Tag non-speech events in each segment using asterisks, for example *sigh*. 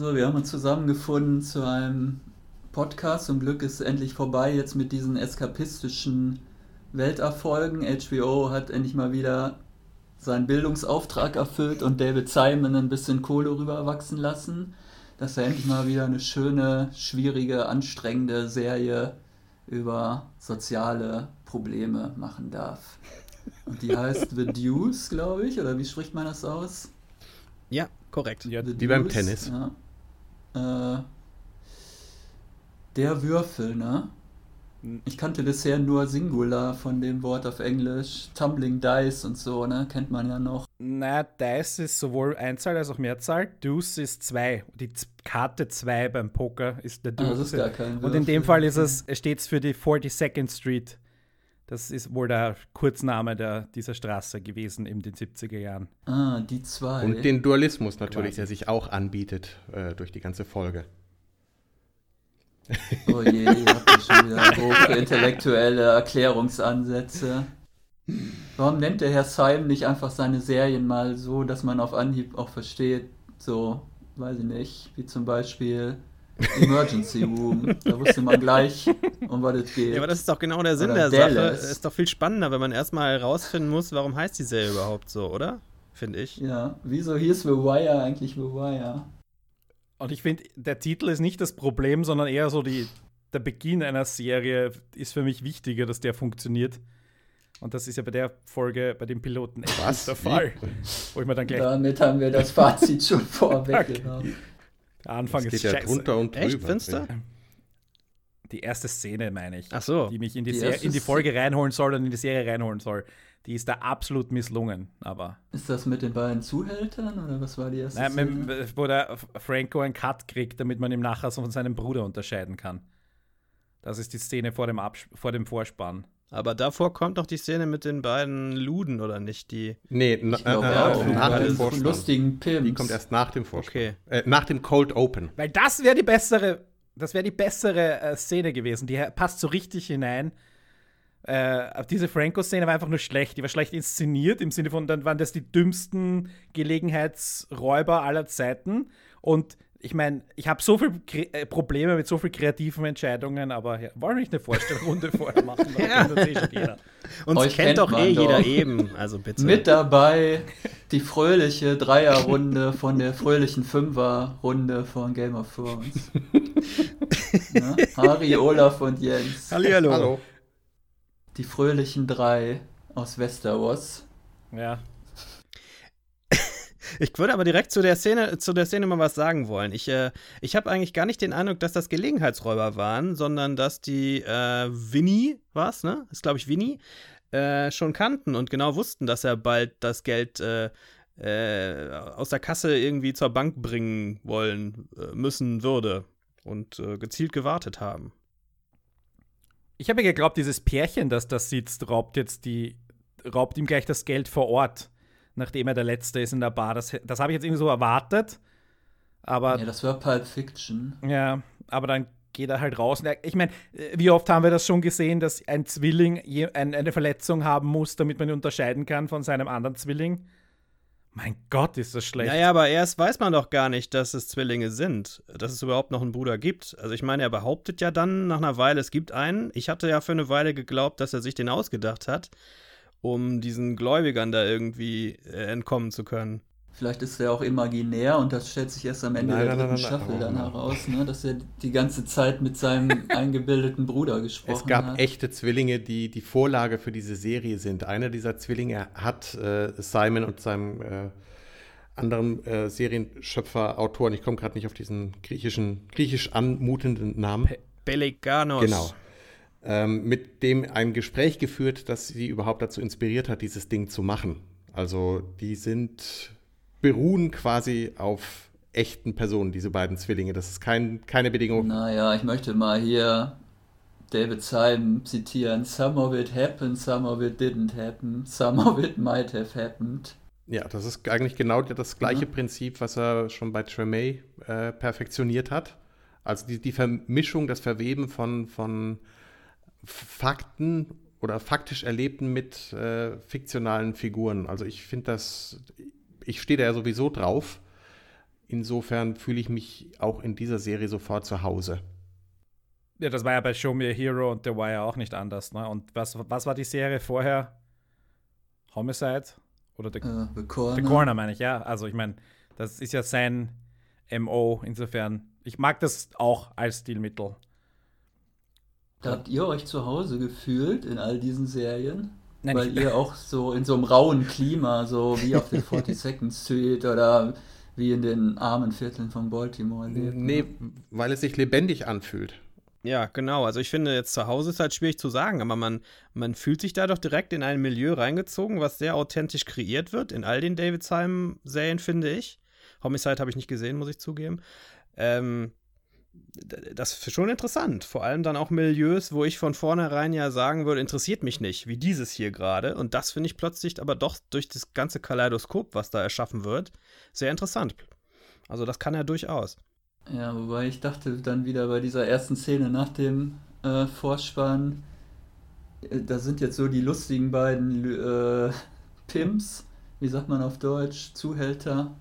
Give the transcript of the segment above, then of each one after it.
So, wir haben uns zusammengefunden zu einem Podcast. Zum Glück ist es endlich vorbei jetzt mit diesen eskapistischen Welterfolgen. HBO hat endlich mal wieder seinen Bildungsauftrag erfüllt und David Simon ein bisschen Kohle rüberwachsen lassen, dass er endlich mal wieder eine schöne, schwierige, anstrengende Serie über soziale Probleme machen darf. Und die heißt The Deuce, glaube ich, oder wie spricht man das aus? Ja, korrekt. Ja, wie beim Tennis. Ja. Äh, der Würfel, ne? Hm. Ich kannte bisher nur Singular von dem Wort auf Englisch. Tumbling Dice und so, ne? Kennt man ja noch. Na, Dice ist sowohl Einzahl als auch Mehrzahl. Deuce ist 2. Die Z Karte 2 beim Poker ist der Ah, Deuce. das ist gar kein Und in dem Würfel. Fall ist es, steht es für die 42nd Street. Das ist wohl der Kurzname der, dieser Straße gewesen in den 70er Jahren. Ah, die zwei. Und den Dualismus natürlich, Quasi. der sich auch anbietet äh, durch die ganze Folge. Oh je, ihr habt ja schon wieder *laughs* hohe intellektuelle Erklärungsansätze. Warum nennt der Herr Simon nicht einfach seine Serien mal so, dass man auf Anhieb auch versteht, so, weiß ich nicht, wie zum Beispiel Emergency Room. Da wusste man gleich, um was es geht. Ja, aber das ist doch genau der Sinn Oder der Sache. Dallas. Es ist doch viel spannender, wenn man erstmal herausfinden muss, warum heißt die Serie überhaupt so, oder? Finde ich. ja, wieso hier ist The Wire eigentlich The Wire? Und ich finde, der Titel ist nicht das Problem, sondern eher so die, der Beginn einer Serie ist für mich wichtiger, dass der funktioniert. Und das ist ja bei der Folge, bei dem Piloten echt Was? der Fall. Wo ich mir dann gleich, Damit haben wir das Fazit schon *laughs* vorweggenommen. Der Anfang Es ist geht ja scheiße. drunter und drüber. Echt, findest du? finde Die erste Szene, meine ich. Ach so. Die mich in die, Die in die Folge reinholen soll und in die Serie reinholen soll. Die ist da absolut misslungen. Aber Ist das mit den beiden Zuhältern oder was war die erste Nein, Szene? mit, wo der Franco einen Cut kriegt, damit man ihm nachher so von seinem Bruder unterscheiden kann. Das ist die Szene vor dem, Abs vor dem Vorspann. Aber davor kommt doch die Szene mit den beiden Luden, oder nicht? Die. Nee, na, äh, äh, nach dem Vorspann. lustigen Pimps. Die kommt erst nach dem Vorspann. Okay. Äh, nach dem Cold Open. Weil das wäre die bessere, das wäre die bessere äh, Szene gewesen. Die passt so richtig hinein. Äh, diese Franco-Szene war einfach nur schlecht. Die war schlecht inszeniert, im Sinne von, dann waren das die dümmsten Gelegenheitsräuber aller Zeiten. Und ich meine, ich habe so viele äh, Probleme mit so vielen kreativen Entscheidungen, aber ja, wollen wir nicht eine Vorstellrunde *laughs* vorher machen? Das eh. Uns Euch kennt doch eh doch. jeder eben. Also bitte. Mit dabei die fröhliche Dreierrunde von der fröhlichen Fünferrunde von Game of Thrones. *laughs* ne? Harry, Olaf und Jens. Hallihallo. Hallo. Die fröhlichen drei aus Westeros. Ja. Ich würde aber direkt zu der Szene, zu der Szene mal was sagen wollen. Ich, äh, ich habe eigentlich gar nicht den Eindruck, dass das Gelegenheitsräuber waren, sondern dass die äh, Winnie, was, ne? Ist, glaube ich, Winnie, äh, schon kannten und genau wussten, dass er bald das Geld äh, äh, aus der Kasse irgendwie zur Bank bringen wollen äh, müssen würde und äh, gezielt gewartet haben. Ich habe ja geglaubt, dieses Pärchen, das da sitzt, raubt jetzt die, raubt ihm gleich das Geld vor Ort, nachdem er der Letzte ist in der Bar. Das, das habe ich jetzt irgendwie so erwartet. Aber Ja, das war Pulp Fiction. Ja, aber dann geht er halt raus. Und er- Ich meine, wie oft haben wir das schon gesehen, dass ein Zwilling eine Verletzung haben muss, damit man ihn unterscheiden kann von seinem anderen Zwilling? Mein Gott, ist das schlecht. Naja, aber erst weiß man doch gar nicht, dass es Zwillinge sind, dass es überhaupt noch einen Bruder gibt. Also ich meine, er behauptet ja dann nach einer Weile, es gibt einen. Ich hatte ja für eine Weile geglaubt, dass er sich den ausgedacht hat, um diesen Gläubigern da irgendwie äh, entkommen zu können. Vielleicht ist er auch imaginär und das stellt sich erst am Ende Nein, der dritten nein, nein, Staffel dann heraus, ne? dass er die ganze Zeit mit seinem *laughs* eingebildeten Bruder gesprochen Es gab hat. echte Zwillinge, die die Vorlage für diese Serie sind. Einer dieser Zwillinge hat äh, Simon und seinem äh, anderen äh, Serienschöpfer, Autoren, ich komme gerade nicht auf diesen griechischen, griechisch anmutenden Namen. Beliganos. Genau. Ähm, mit dem ein Gespräch geführt, das sie überhaupt dazu inspiriert hat, dieses Ding zu machen. Also die sind, beruhen quasi auf echten Personen, diese beiden Zwillinge. Das ist kein, keine Bedingung. Naja, ich möchte mal hier David Simon zitieren. Some of it happened, some of it didn't happen, some of it might have happened. Ja, das ist eigentlich genau das gleiche Mhm. Prinzip, was er schon bei Tremay äh, perfektioniert hat. Also die, die Vermischung, das Verweben von, von Fakten oder faktisch Erlebten mit äh, fiktionalen Figuren. Also ich finde das, ich stehe da ja sowieso drauf. insofern fühle ich mich auch in dieser Serie sofort zu Hause. Ja, das war ja bei Show Me a Hero und The Wire auch nicht anders. Ne? Und was, was war die Serie vorher? Homicide? Oder The, Äh, The Corner. The Corner, meine ich, ja. Also ich meine, das ist ja sein MO. Insofern, ich mag das auch als Stilmittel. Habt ihr euch zu Hause gefühlt in all diesen Serien? Nein, Weil ihr auch so in so einem rauen Klima, so wie auf der 42nd Street oder wie in den armen Vierteln von Baltimore lebt. Nee, weil es sich lebendig anfühlt. Ja, genau. Also ich finde, jetzt zu Hause ist halt schwierig zu sagen, aber man, man fühlt sich da doch direkt in ein Milieu reingezogen, was sehr authentisch kreiert wird. In all den David Simon-Serien, finde ich. Homicide habe ich nicht gesehen, muss ich zugeben. Ähm, das ist schon interessant. Vor allem dann auch Milieus, wo ich von vornherein ja sagen würde, interessiert mich nicht, wie dieses hier gerade. Und das finde ich plötzlich aber doch durch das ganze Kaleidoskop, was da erschaffen wird, sehr interessant. Also das kann er durchaus. Ja, wobei ich dachte dann wieder bei dieser ersten Szene nach dem äh, Vorspann, äh, da sind jetzt so die lustigen beiden äh, Pimps, wie sagt man auf Deutsch, Zuhälter.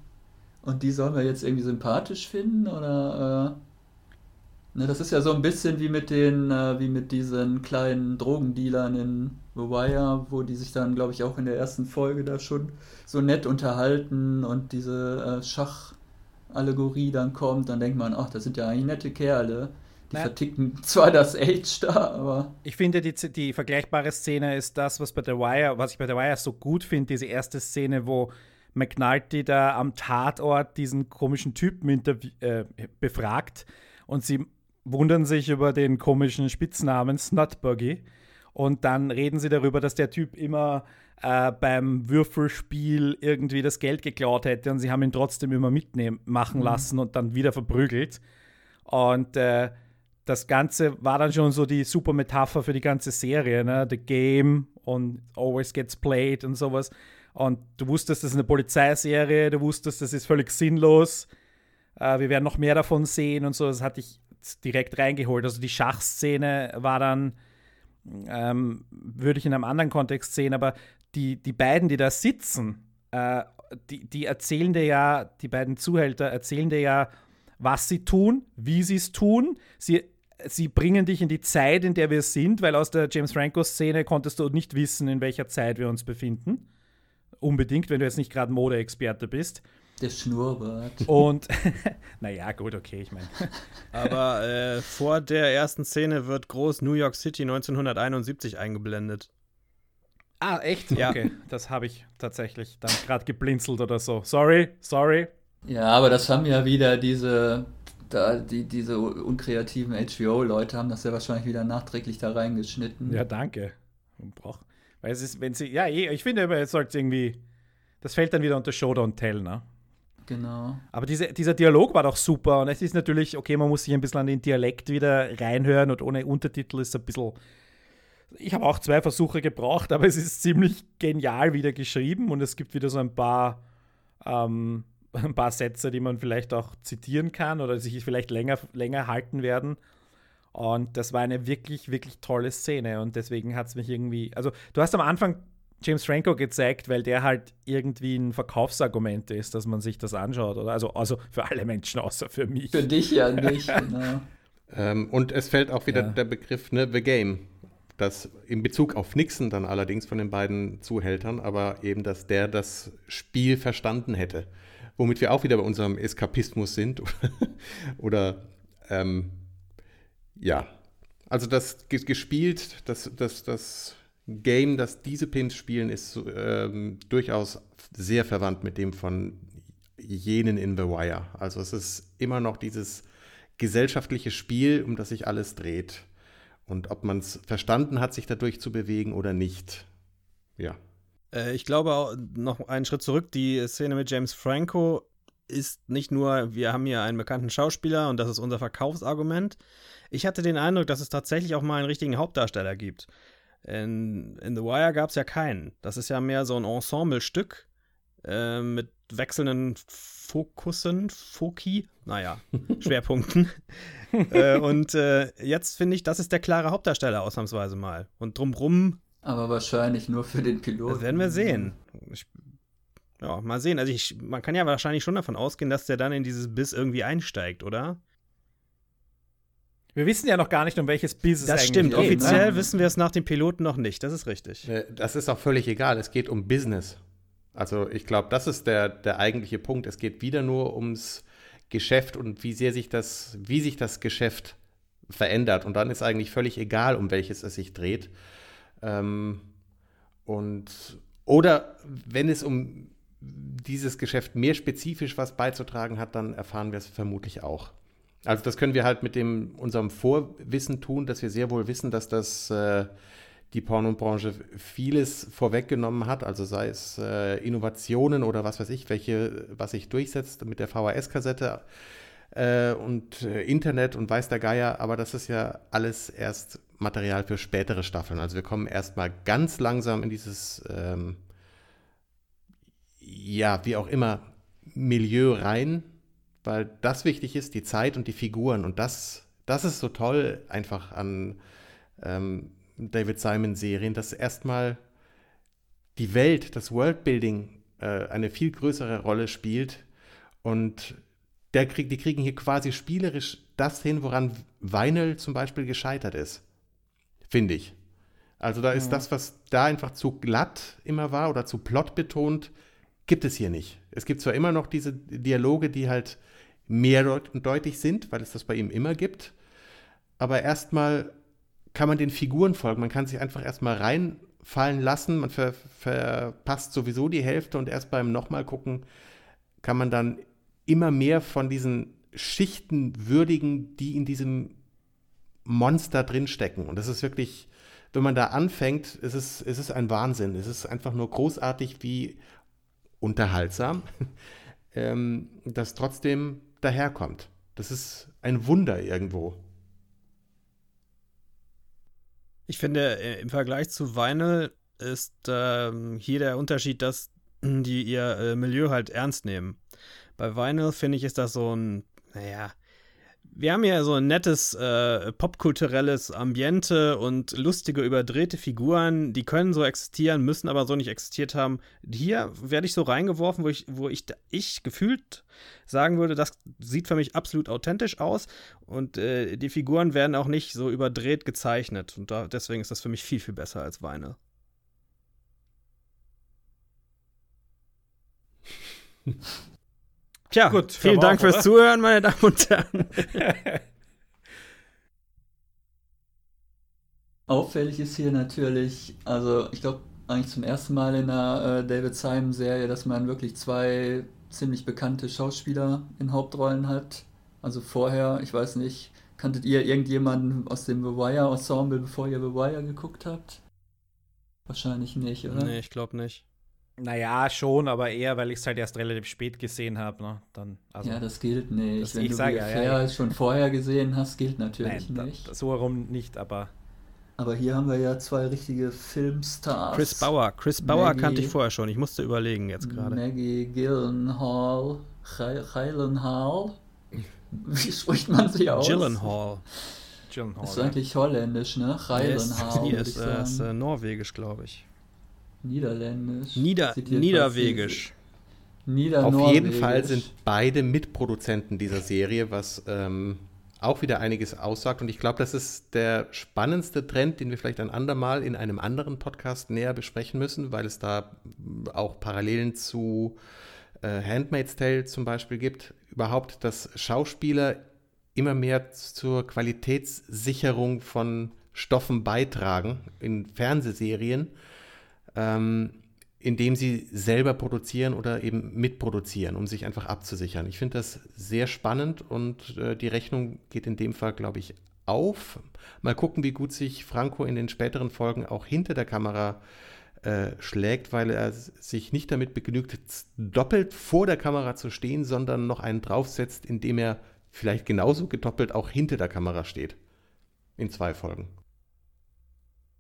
Und die sollen wir jetzt irgendwie sympathisch finden oder äh, ne, das ist ja so ein bisschen wie mit den, äh, wie mit diesen kleinen Drogendealern in The Wire, wo die sich dann, glaube ich, auch in der ersten Folge da schon so nett unterhalten und diese äh, Schach Allegorie dann kommt, dann denkt man, ach, das sind ja eigentlich nette Kerle. Die verticken *laughs* zwar das Age da, aber Ich finde, die, die vergleichbare Szene ist das, was bei The Wire, was ich bei The Wire so gut finde, diese erste Szene, wo McNulty da am Tatort diesen komischen Typen äh, befragt und sie wundern sich über den komischen Spitznamen Snotbuggy und dann reden sie darüber, dass der Typ immer äh, beim Würfelspiel irgendwie das Geld geklaut hätte und sie haben ihn trotzdem immer mitnehmen machen lassen und dann wieder verprügelt. Und äh, das Ganze war dann schon so die super Metapher für die ganze Serie, ne? The Game und Always Gets Played und sowas. Und du wusstest, das ist eine Polizeiserie, du wusstest, das ist völlig sinnlos. Äh, wir werden noch mehr davon sehen und so. Das hatte ich direkt reingeholt. Also die Schachszene war dann, ähm, würde ich in einem anderen Kontext sehen, aber die, die beiden, die da sitzen, äh, die, die erzählen dir ja, die beiden Zuhälter erzählen dir ja, was sie tun, wie sie es tun. Sie, sie bringen dich in die Zeit, in der wir sind, weil aus der James Franco-Szene konntest du nicht wissen, in welcher Zeit wir uns befinden. Unbedingt, wenn du jetzt nicht gerade Modeexperte bist. Der Schnurrbart. Und, *laughs* naja, gut, okay, ich meine. *laughs* Aber äh, vor der ersten Szene wird groß New York City 1971 eingeblendet. Ah, echt? Ja. Okay, das habe ich tatsächlich dann gerade geblinzelt oder so. Sorry, sorry. Ja, aber das haben ja wieder diese, da, die, diese unkreativen HBO-Leute haben das ja wahrscheinlich wieder nachträglich da reingeschnitten. Ja, danke. Man braucht, weil es ist, wenn sie, ja, ich finde, aber es sollte irgendwie, das fällt dann wieder unter Show Don't Tell, ne? Genau. Aber diese, dieser Dialog war doch super und es ist natürlich, okay, man muss sich ein bisschen an den Dialekt wieder reinhören und ohne Untertitel ist ein bisschen. Ich habe auch zwei Versuche gebraucht, aber es ist ziemlich genial wieder geschrieben und es gibt wieder so ein paar, ähm, *laughs* ein paar Sätze, die man vielleicht auch zitieren kann oder sich vielleicht länger, länger halten werden. Und das war eine wirklich, wirklich tolle Szene und deswegen hat es mich irgendwie. Also, du hast am Anfang James Franco gezeigt, weil der halt irgendwie ein Verkaufsargument ist, dass man sich das anschaut. Oder? Also, also für alle Menschen außer für mich. Für dich ja nicht, *laughs* genau. Ähm, und es fällt auch wieder Ja. der Begriff ne, The Game. Das in Bezug auf Nixon dann allerdings von den beiden Zuhältern, aber eben, dass der das Spiel verstanden hätte. Womit wir auch wieder bei unserem Eskapismus sind. *laughs* Oder ähm, ja. Also das ge- gespielt, das, das, das Game, das diese Pimps spielen, ist ähm, durchaus sehr verwandt mit dem von jenen in The Wire. Also es ist immer noch dieses gesellschaftliche Spiel, um das sich alles dreht. Und ob man es verstanden hat, sich dadurch zu bewegen oder nicht. Ja. Äh, ich glaube noch einen Schritt zurück. Die Szene mit James Franco ist nicht nur, wir haben hier einen bekannten Schauspieler und das ist unser Verkaufsargument. Ich hatte den Eindruck, dass es tatsächlich auch mal einen richtigen Hauptdarsteller gibt. In, in The Wire gab es ja keinen. Das ist ja mehr so ein Ensemblestück äh, mit wechselnden Fokussen, Foki, naja, *laughs* Schwerpunkten. äh, und äh, jetzt finde ich, das ist der klare Hauptdarsteller ausnahmsweise mal. Und drumrum Aber wahrscheinlich nur für den Piloten. das werden wir sehen. Ich Ja, mal sehen. Also ich, man kann ja wahrscheinlich schon davon ausgehen, dass der dann in dieses Biss irgendwie einsteigt, oder? Wir wissen ja noch gar nicht, um welches Biss es Das eigentlich stimmt. geht. Offiziell ne? wissen wir es nach dem Piloten noch nicht. Das ist richtig. Das ist auch völlig egal. Es geht um Business. Also ich glaube, das ist der, der eigentliche Punkt. Es geht wieder nur ums Geschäft und wie sehr sich das, wie sich das Geschäft verändert. Und dann ist eigentlich völlig egal, um welches es sich dreht. Ähm, und oder wenn es um dieses Geschäft mehr spezifisch was beizutragen hat, dann erfahren wir es vermutlich auch. Also das können wir halt mit dem unserem Vorwissen tun, dass wir sehr wohl wissen, dass das äh, die Pornobranche vieles vorweggenommen hat, also sei es äh, Innovationen oder was weiß ich, welche, was sich durchsetzt mit der VHS-Kassette äh, und äh, Internet und weiß der Geier, aber das ist ja alles erst Material für spätere Staffeln. Also wir kommen erstmal ganz langsam in dieses, ähm, ja, wie auch immer, Milieu rein, weil das wichtig ist, die Zeit und die Figuren und das, das ist so toll einfach an ähm, David Simon-Serien, dass erstmal die Welt, das Worldbuilding äh, eine viel größere Rolle spielt und der krieg, die kriegen hier quasi spielerisch das hin, woran Vinyl zum Beispiel gescheitert ist, finde ich. Also da ist Mhm. das, was da einfach zu glatt immer war oder zu plotbetont, gibt es hier nicht. Es gibt zwar immer noch diese Dialoge, die halt mehr deut deutlich sind, weil es das bei ihm immer gibt, aber erstmal kann man den Figuren folgen. Man kann sich einfach erstmal reinfallen lassen. Man ver verpasst sowieso die Hälfte und erst beim nochmal gucken kann man dann immer mehr von diesen Schichten würdigen, die in diesem Monster drinstecken. Und das ist wirklich, wenn man da anfängt, ist es, ist es ein Wahnsinn. Es ist einfach nur großartig, wie unterhaltsam *laughs* ähm, das trotzdem daherkommt. Das ist ein Wunder irgendwo. Ich finde, äh, im Vergleich zu Vinyl ist ähm, hier der Unterschied, dass die ihr äh, Milieu halt ernst nehmen. Bei Vinyl finde ich, ist das so ein, naja, wir haben ja so ein nettes äh, popkulturelles Ambiente und lustige, überdrehte Figuren, die können so existieren, müssen aber so nicht existiert haben. Hier werde ich so reingeworfen, wo ich, wo ich, ich gefühlt sagen würde, das sieht für mich absolut authentisch aus und äh, die Figuren werden auch nicht so überdreht gezeichnet und da, deswegen ist das für mich viel, viel besser als Vinyl. *laughs* Tja, Gut, vielen Dank auch, fürs oder? Zuhören, meine Damen und Herren. *laughs* Auffällig ist hier natürlich, also ich glaube eigentlich zum ersten Mal in einer äh, David Simon-Serie, dass man wirklich zwei ziemlich bekannte Schauspieler in Hauptrollen hat. Also vorher, ich weiß nicht, kanntet ihr irgendjemanden aus dem The Wire-Ensemble, bevor ihr The Wire geguckt habt? Wahrscheinlich nicht, oder? Nee, ich glaube nicht. Naja, schon, aber eher, weil ich es halt erst relativ spät gesehen habe. Ne? Dann, also, ja, das gilt nicht. Das- Wenn ich du sag The ja, ja, schon vorher gesehen hast, gilt natürlich nein, nicht. da, so herum nicht, aber Aber hier haben wir ja zwei richtige Filmstars. Chris Bauer. Chris Bauer Maggie- kannte ich vorher schon. Ich musste überlegen jetzt gerade. Maggie Gyllenhaal. Gy- Gyllenhaal? Wie spricht man sie aus? Gyllenhaal. Gyllenhaal. Das ist ja. eigentlich holländisch, ne? Gyllenhaal, *laughs* die würde ist, ich äh, ist äh, norwegisch, glaube ich. Niederländisch. Nieder Niederwegisch. Nieder Auf jeden Fall sind beide Mitproduzenten dieser Serie, was ähm, auch wieder einiges aussagt. Und ich glaube, das ist der spannendste Trend, den wir vielleicht ein andermal in einem anderen Podcast näher besprechen müssen, weil es da auch Parallelen zu äh, Handmaid's Tale zum Beispiel gibt. Überhaupt, dass Schauspieler immer mehr zur Qualitätssicherung von Stoffen beitragen in Fernsehserien. Ähm, indem sie selber produzieren oder eben mitproduzieren, um sich einfach abzusichern. Ich finde das sehr spannend und äh, die Rechnung geht in dem Fall, glaube ich, auf. Mal gucken, wie gut sich Franco in den späteren Folgen auch hinter der Kamera äh, schlägt, weil er sich nicht damit begnügt, doppelt vor der Kamera zu stehen, sondern noch einen draufsetzt, indem er vielleicht genauso gedoppelt auch hinter der Kamera steht. In zwei Folgen.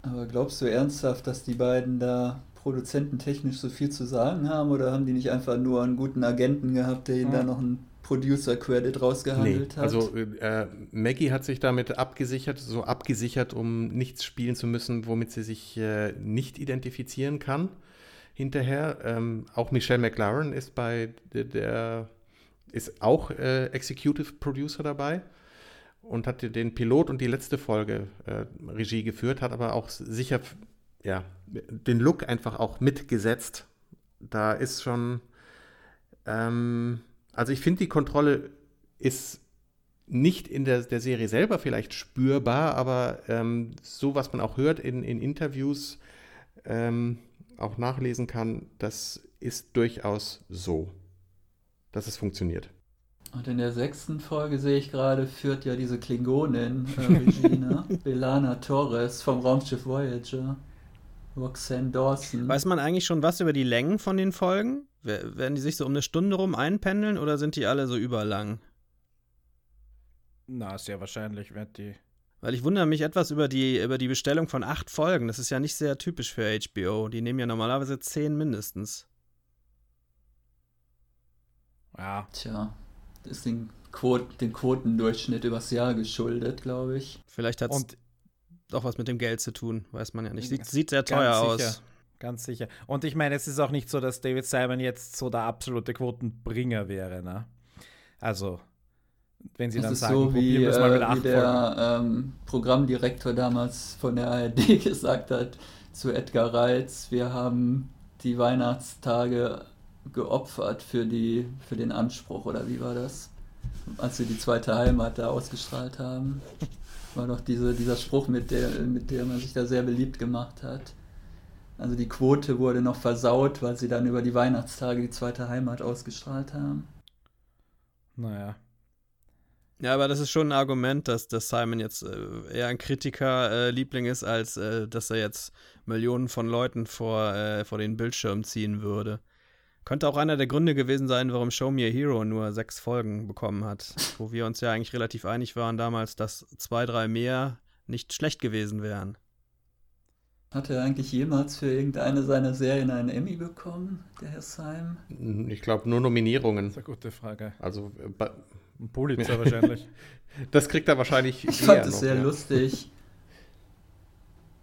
Aber glaubst du ernsthaft, dass die beiden da produzententechnisch so viel zu sagen haben? Oder haben die nicht einfach nur einen guten Agenten gehabt, der ihnen Ja. da noch einen Producer-Credit rausgehandelt hat? Also äh, Maggie hat sich damit abgesichert, so abgesichert, um nichts spielen zu müssen, womit sie sich äh, nicht identifizieren kann. hinterher. Ähm, auch Michelle McLaren ist bei der, der ist auch äh, Executive Producer dabei und hat den Pilot und die letzte Folge äh, Regie geführt, hat aber auch sicher ja, den Look einfach auch mitgesetzt. Da ist schon, ähm, also ich finde, die Kontrolle ist nicht in der, der Serie selber vielleicht spürbar, aber ähm, so, was man auch hört in, in Interviews, ähm, auch nachlesen kann, das ist durchaus so, dass es funktioniert. Und in der sechsten Folge sehe ich gerade, führt ja diese Klingonin äh, Regie, ne? *laughs* Belana Torres vom Raumschiff Voyager. Roxanne Dawson. Weiß man eigentlich schon was über die Längen von den Folgen? Werden die sich so um eine Stunde rum einpendeln oder sind die alle so überlang? Na, sehr wahrscheinlich wird die. Weil ich wundere mich etwas über die, über die Bestellung von acht Folgen. Das ist ja nicht sehr typisch für HBO. Die nehmen ja normalerweise zehn mindestens. Ja. Tja, ist den, Quot den Quotendurchschnitt übers Jahr geschuldet, glaube ich. Vielleicht hat es auch was mit dem Geld zu tun, weiß man ja nicht. Sieht, sieht sehr teuer aus. Ganz sicher. Und ich meine, es ist auch nicht so, dass David Simon jetzt so der absolute Quotenbringer wäre, ne? Also, wenn sie das dann sagen, so wie, das mal mit äh, wie der ähm, Programmdirektor damals von der ARD *laughs* gesagt hat zu Edgar Reitz, wir haben die Weihnachtstage geopfert für, die, für den Anspruch, oder wie war das? Als sie die zweite Heimat da ausgestrahlt haben. War doch diese, dieser Spruch, mit, der, mit dem man sich da sehr beliebt gemacht hat. Also die Quote wurde noch versaut, weil sie dann über die Weihnachtstage die zweite Heimat ausgestrahlt haben. Naja. Ja, aber das ist schon ein Argument, dass, dass Simon jetzt äh, eher ein Kritiker-Liebling äh, ist, als äh, dass er jetzt Millionen von Leuten vor, äh, vor den Bildschirm ziehen würde. Könnte auch einer der Gründe gewesen sein, warum Show Me a Hero nur sechs Folgen bekommen hat. *laughs* Wo wir uns ja eigentlich relativ einig waren damals, dass zwei, drei mehr nicht schlecht gewesen wären. Hat er eigentlich jemals für irgendeine seiner Serien einen Emmy bekommen, der Herr Simon? Ich glaube nur Nominierungen. Das ist eine gute Frage. Also äh, ein Pulitzer wahrscheinlich. *laughs* Das kriegt er wahrscheinlich. Ich fand es sehr ja. lustig.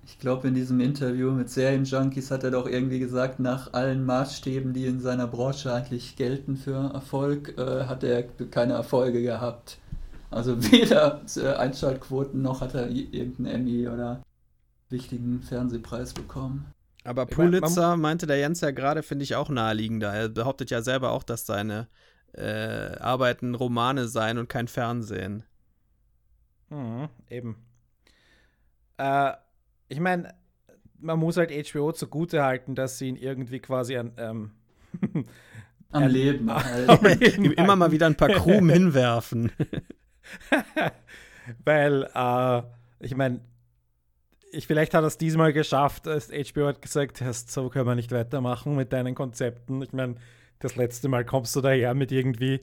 Ich glaube, in diesem Interview mit Serienjunkies hat er doch irgendwie gesagt, nach allen Maßstäben, die in seiner Branche eigentlich gelten für Erfolg, äh, hat er keine Erfolge gehabt. Also *laughs* weder äh, Einschaltquoten noch hat er irgendeinen Emmy oder wichtigen Fernsehpreis bekommen. Aber Pulitzer meinte der Jens ja gerade, finde ich auch naheliegender. Er behauptet ja selber auch, dass seine äh, Arbeiten Romane seien und kein Fernsehen. Mhm, eben. Äh, ich meine, man muss halt HBO zugute halten, dass sie ihn irgendwie quasi an. Ähm, *laughs* am Leben *laughs* halt. *laughs* Immer mal wieder ein paar Krumen hinwerfen. Weil, äh, ich meine, ich, vielleicht hat er es diesmal geschafft, als HBO hat gesagt, so können wir nicht weitermachen mit deinen Konzepten. Ich meine, das letzte Mal kommst du daher mit irgendwie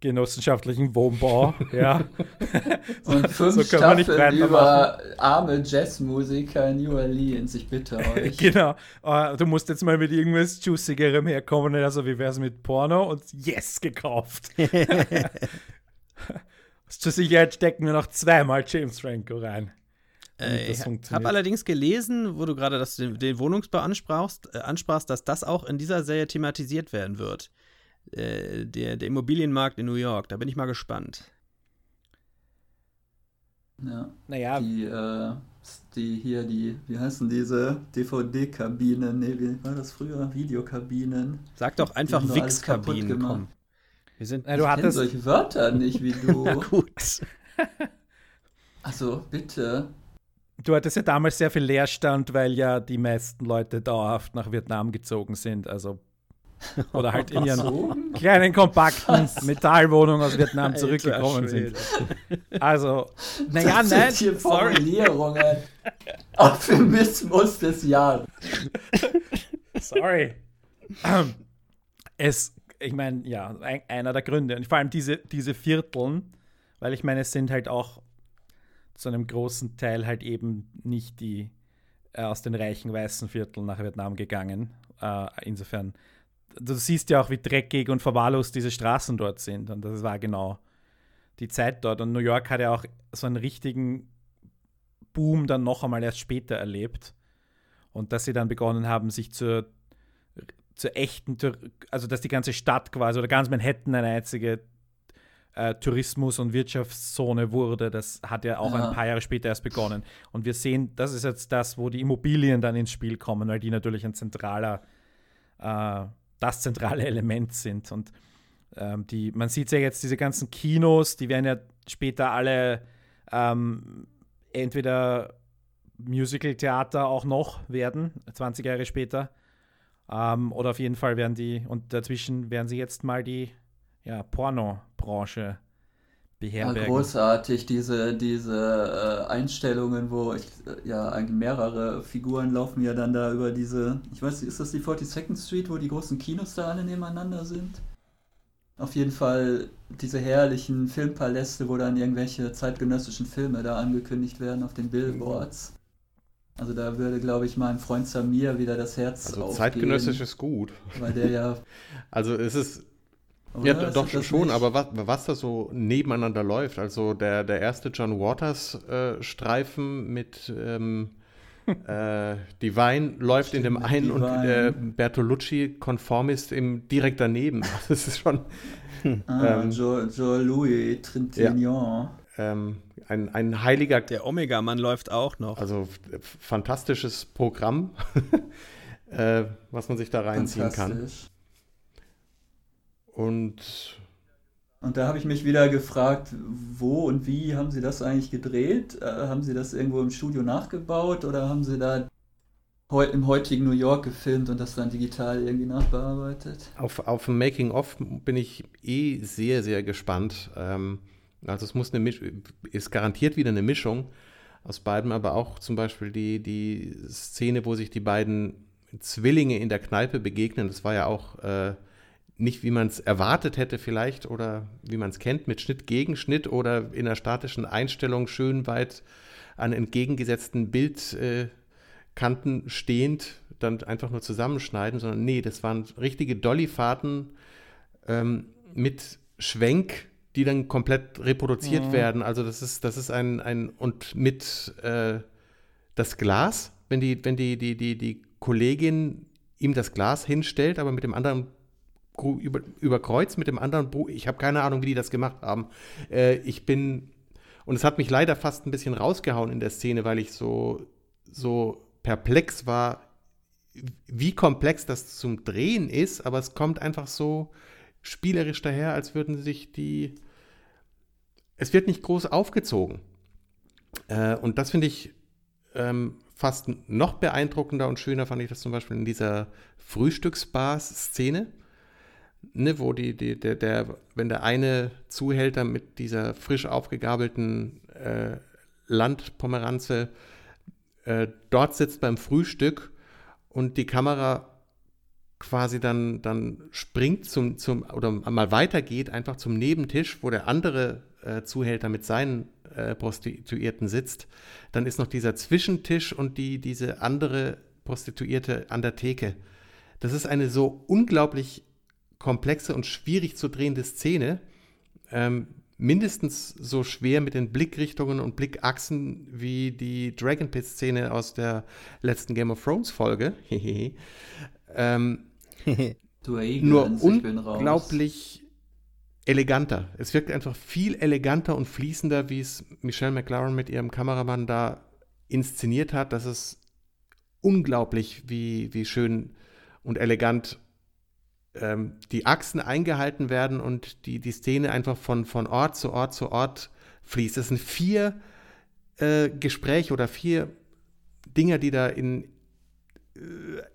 genossenschaftlichen Wohnbau, ja. *laughs* Und fünf so Staffeln über arme Jazzmusiker in New Orleans, ich bitte euch. *laughs* genau. Uh, du musst jetzt mal mit irgendwas Juicigerem herkommen, also wie wär's mit Porno und yes, gekauft. *laughs* Zur Sicherheit stecken wir noch zweimal James Franco rein. Äh, ich habe allerdings gelesen, wo du gerade den, den Wohnungsbau ansprachst, äh, ansprachst, dass das auch in dieser Serie thematisiert werden wird. Äh, der, der Immobilienmarkt in New York. Da bin ich mal gespannt. Ja. Naja. Die, äh, die hier, die, wie heißen diese DVD-Kabinen? Nee, wie war das früher? Videokabinen. Sag doch einfach Wix-Kabinen. Komm. Wir sind, ja, du ich hattest solche Wörter nicht wie du. *laughs* Na gut. *laughs* Also, bitte. Du hattest ja damals sehr viel Leerstand, weil ja die meisten Leute dauerhaft nach Vietnam gezogen sind. Also oder halt in ihren so? kleinen, kompakten *laughs* Metallwohnungen aus Vietnam zurückgekommen sind. Also, naja, nein, hier Formulierungen. Optimismus des Jahres. Sorry. Es, ich meine, ja, ein, einer der Gründe. Und vor allem diese, diese Vierteln, weil ich meine, es sind halt auch zu einem großen Teil halt eben nicht die äh, aus den reichen weißen Vierteln nach Vietnam gegangen. Äh, insofern du siehst ja auch, wie dreckig und verwahrlost diese Straßen dort sind. Und das war genau die Zeit dort. Und New York hat ja auch so einen richtigen Boom dann noch einmal erst später erlebt. Und dass sie dann begonnen haben, sich zur, zur echten, also dass die ganze Stadt quasi oder ganz Manhattan eine einzige äh, Tourismus- und Wirtschaftszone wurde. Das hat ja auch ja. ein paar Jahre später erst begonnen. Und wir sehen, das ist jetzt das, wo die Immobilien dann ins Spiel kommen, weil die natürlich ein zentraler, äh, das zentrale Element sind. Und ähm, die, man sieht ja jetzt diese ganzen Kinos, die werden ja später alle ähm, entweder Musical-Theater auch noch werden, 20 Jahre später. Ähm, oder auf jeden Fall werden die, und dazwischen werden sie jetzt mal die ja, Pornobranche beherbergen. Ja, großartig, diese, diese äh, Einstellungen, wo ich, äh, ja eigentlich mehrere Figuren laufen ja dann da über diese, ich weiß nicht, ist das die 42nd Street, wo die großen Kinos da alle nebeneinander sind? Auf jeden Fall diese herrlichen Filmpaläste, wo dann irgendwelche zeitgenössischen Filme da angekündigt werden auf den Billboards. Also da würde, glaube ich, meinem Freund Samir wieder das Herz Also aufgehen, zeitgenössisch ist gut. Weil der ja... *laughs* also es ist oder ja, doch schon, nicht? aber was, was da so nebeneinander läuft, also der, der erste John Waters-Streifen äh, mit ähm, *laughs* äh, Divine läuft Stimmt, in dem einen Divine. und der Bertolucci Conformist im direkt daneben. *laughs* Das ist schon. ah, ähm, Joe, Joe Louis Trintignant. Ja. Ähm, ein, ein heiliger. Der Omega-Mann läuft auch noch. Also fantastisches Programm, *laughs* äh, was man sich da reinziehen kann. Und und da habe ich mich wieder gefragt, wo und wie haben Sie das eigentlich gedreht? Äh, haben Sie das irgendwo im Studio nachgebaut oder haben Sie da heu im heutigen New York gefilmt und das dann digital irgendwie nachbearbeitet? Auf, auf dem Making-of bin ich eh sehr, sehr gespannt. Ähm, also es muss eine Misch ist garantiert wieder eine Mischung aus beiden, aber auch zum Beispiel die, die Szene, wo sich die beiden Zwillinge in der Kneipe begegnen, das war ja auch äh, nicht, wie man es erwartet hätte vielleicht oder wie man es kennt, mit Schnitt gegen Schnitt oder in einer statischen Einstellung schön weit an entgegengesetzten Bildkanten äh, stehend, dann einfach nur zusammenschneiden, sondern nee, das waren richtige Dollyfahrten ähm, mit Schwenk, die dann komplett reproduziert mhm. werden. Also das ist, das ist ein, ein und mit äh, das Glas, wenn die, wenn die, die, die, die Kollegin ihm das Glas hinstellt, aber mit dem anderen über, überkreuzt mit dem anderen Buch. Ich habe keine Ahnung, wie die das gemacht haben. Äh, ich bin, und es hat mich leider fast ein bisschen rausgehauen in der Szene, weil ich so, so perplex war, wie komplex das zum Drehen ist, aber es kommt einfach so spielerisch daher, als würden sich die. Es wird nicht groß aufgezogen. Äh, und das finde ich ähm, fast noch beeindruckender und schöner, fand ich das zum Beispiel in dieser Frühstücksbar-Szene ne, wo die, die, der, der, wenn der eine Zuhälter mit dieser frisch aufgegabelten äh, Landpomeranze äh, dort sitzt beim Frühstück und die Kamera quasi dann, dann springt zum, zum, oder mal weitergeht, einfach zum Nebentisch, wo der andere äh, Zuhälter mit seinen äh, Prostituierten sitzt, dann ist noch dieser Zwischentisch und die, diese andere Prostituierte an der Theke. Das ist eine so unglaublich komplexe und schwierig zu drehende Szene. Ähm, mindestens so schwer mit den Blickrichtungen und Blickachsen wie die Dragon Pit Szene aus der letzten Game of Thrones Folge. *laughs* ähm, *laughs* nur unglaublich eleganter. Es wirkt einfach viel eleganter und fließender, wie es Michelle McLaren mit ihrem Kameramann da inszeniert hat. Das ist unglaublich, wie, wie schön und elegant ähm, die Achsen eingehalten werden und die, die Szene einfach von, von Ort zu Ort zu Ort fließt. Das sind vier äh, Gespräche oder vier Dinge, die da in, äh,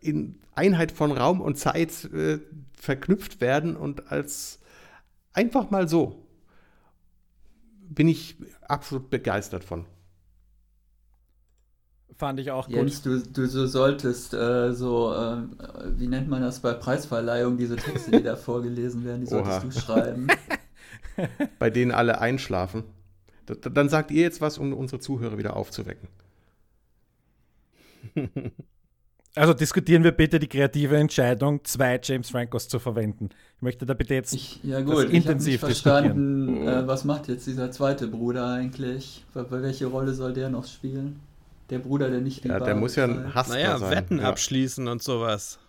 in Einheit von Raum und Zeit äh, verknüpft werden und als einfach mal so bin ich absolut begeistert von. Fand ich auch gut. Jens, du, du, du solltest äh, so, äh, wie nennt man das bei Preisverleihungen, diese Texte, die da *laughs* vorgelesen werden, die solltest Oha. du schreiben. *laughs* bei denen alle einschlafen. Dann sagt ihr jetzt was, um unsere Zuhörer wieder aufzuwecken. *laughs* Also diskutieren wir bitte die kreative Entscheidung, zwei James Francos zu verwenden. Ich möchte da bitte jetzt ich, ja gut, intensiv ich verstanden, äh, was macht jetzt dieser zweite Bruder eigentlich? Welche Rolle soll der noch spielen? Der Bruder, der nicht Ja, der muss ja ein Hass naja, sein. Wetten ja. abschließen und sowas.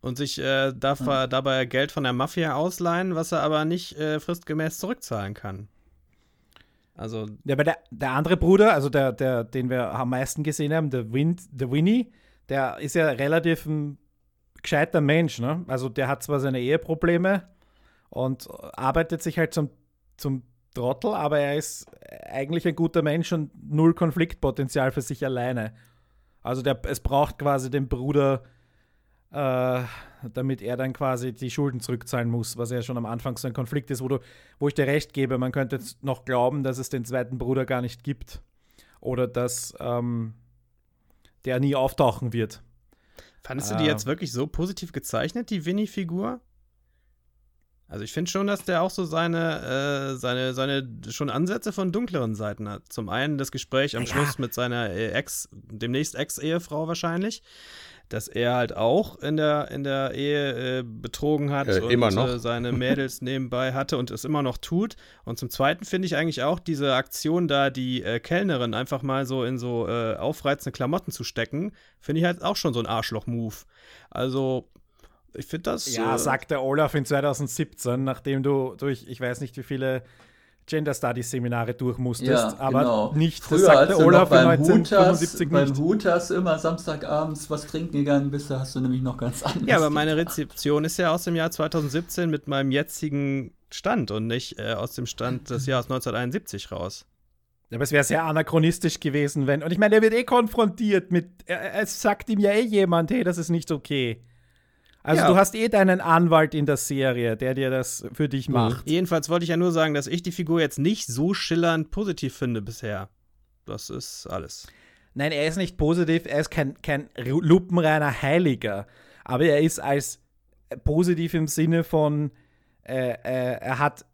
und sich äh, darf er dabei Geld von der Mafia ausleihen, was er aber nicht äh, fristgemäß zurückzahlen kann. Also. Ja, aber der, der andere Bruder, also der, der, den wir am meisten gesehen haben, der, Win, der Winnie, der ist ja relativ ein gescheiter Mensch, ne? Also der hat zwar seine Eheprobleme und arbeitet sich halt zum, zum Trottel, aber er ist eigentlich ein guter Mensch und null Konfliktpotenzial für sich alleine. Also der, es braucht quasi den Bruder, äh, damit er dann quasi die Schulden zurückzahlen muss, was ja schon am Anfang so ein Konflikt ist, wo, du, wo ich dir recht gebe, man könnte jetzt noch glauben, dass es den zweiten Bruder gar nicht gibt. Oder dass ähm, der nie auftauchen wird. Fandest du die jetzt wirklich so positiv gezeichnet, die Winnie-Figur? Also ich finde schon, dass der auch so seine, äh, seine, seine schon Ansätze von dunkleren Seiten hat. Zum einen das Gespräch am ja. Schluss mit seiner äh, Ex, demnächst Ex-Ehefrau wahrscheinlich, dass er halt auch in der, in der Ehe äh, betrogen hat äh, und äh, seine Mädels *laughs* nebenbei hatte und es immer noch tut. Und zum Zweiten finde ich eigentlich auch diese Aktion da, die äh, Kellnerin einfach mal so in so äh, aufreizende Klamotten zu stecken, finde ich halt auch schon so ein Arschloch-Move. Also ich finde das. Ja, äh, sagt der Olaf in 2017, nachdem du durch, ich weiß nicht wie viele Gender Studies Seminare durch musstest, ja, aber genau. nicht, Früher, das sagte Olaf in 1975 Hutas, nicht. Beim Hutas immer Samstagabends was trinken gegangen bist, da hast du nämlich noch ganz anders. Ja, aber meine Rezeption ist ja aus dem Jahr 2017 mit meinem jetzigen Stand und nicht äh, aus dem Stand des Jahres 1971 raus. Aber es wäre sehr anachronistisch gewesen, wenn. Und ich meine, er wird eh konfrontiert mit. Es sagt ihm ja eh jemand, hey, das ist nicht okay. Also ja. du hast eh deinen Anwalt in der Serie, der dir das für dich macht. Mhm. Jedenfalls wollte ich ja nur sagen, dass ich die Figur jetzt nicht so schillernd positiv finde bisher. Das ist alles. Nein, er ist nicht positiv, er ist kein, kein lupenreiner Heiliger. Aber er ist als positiv im Sinne von, äh, äh, er hat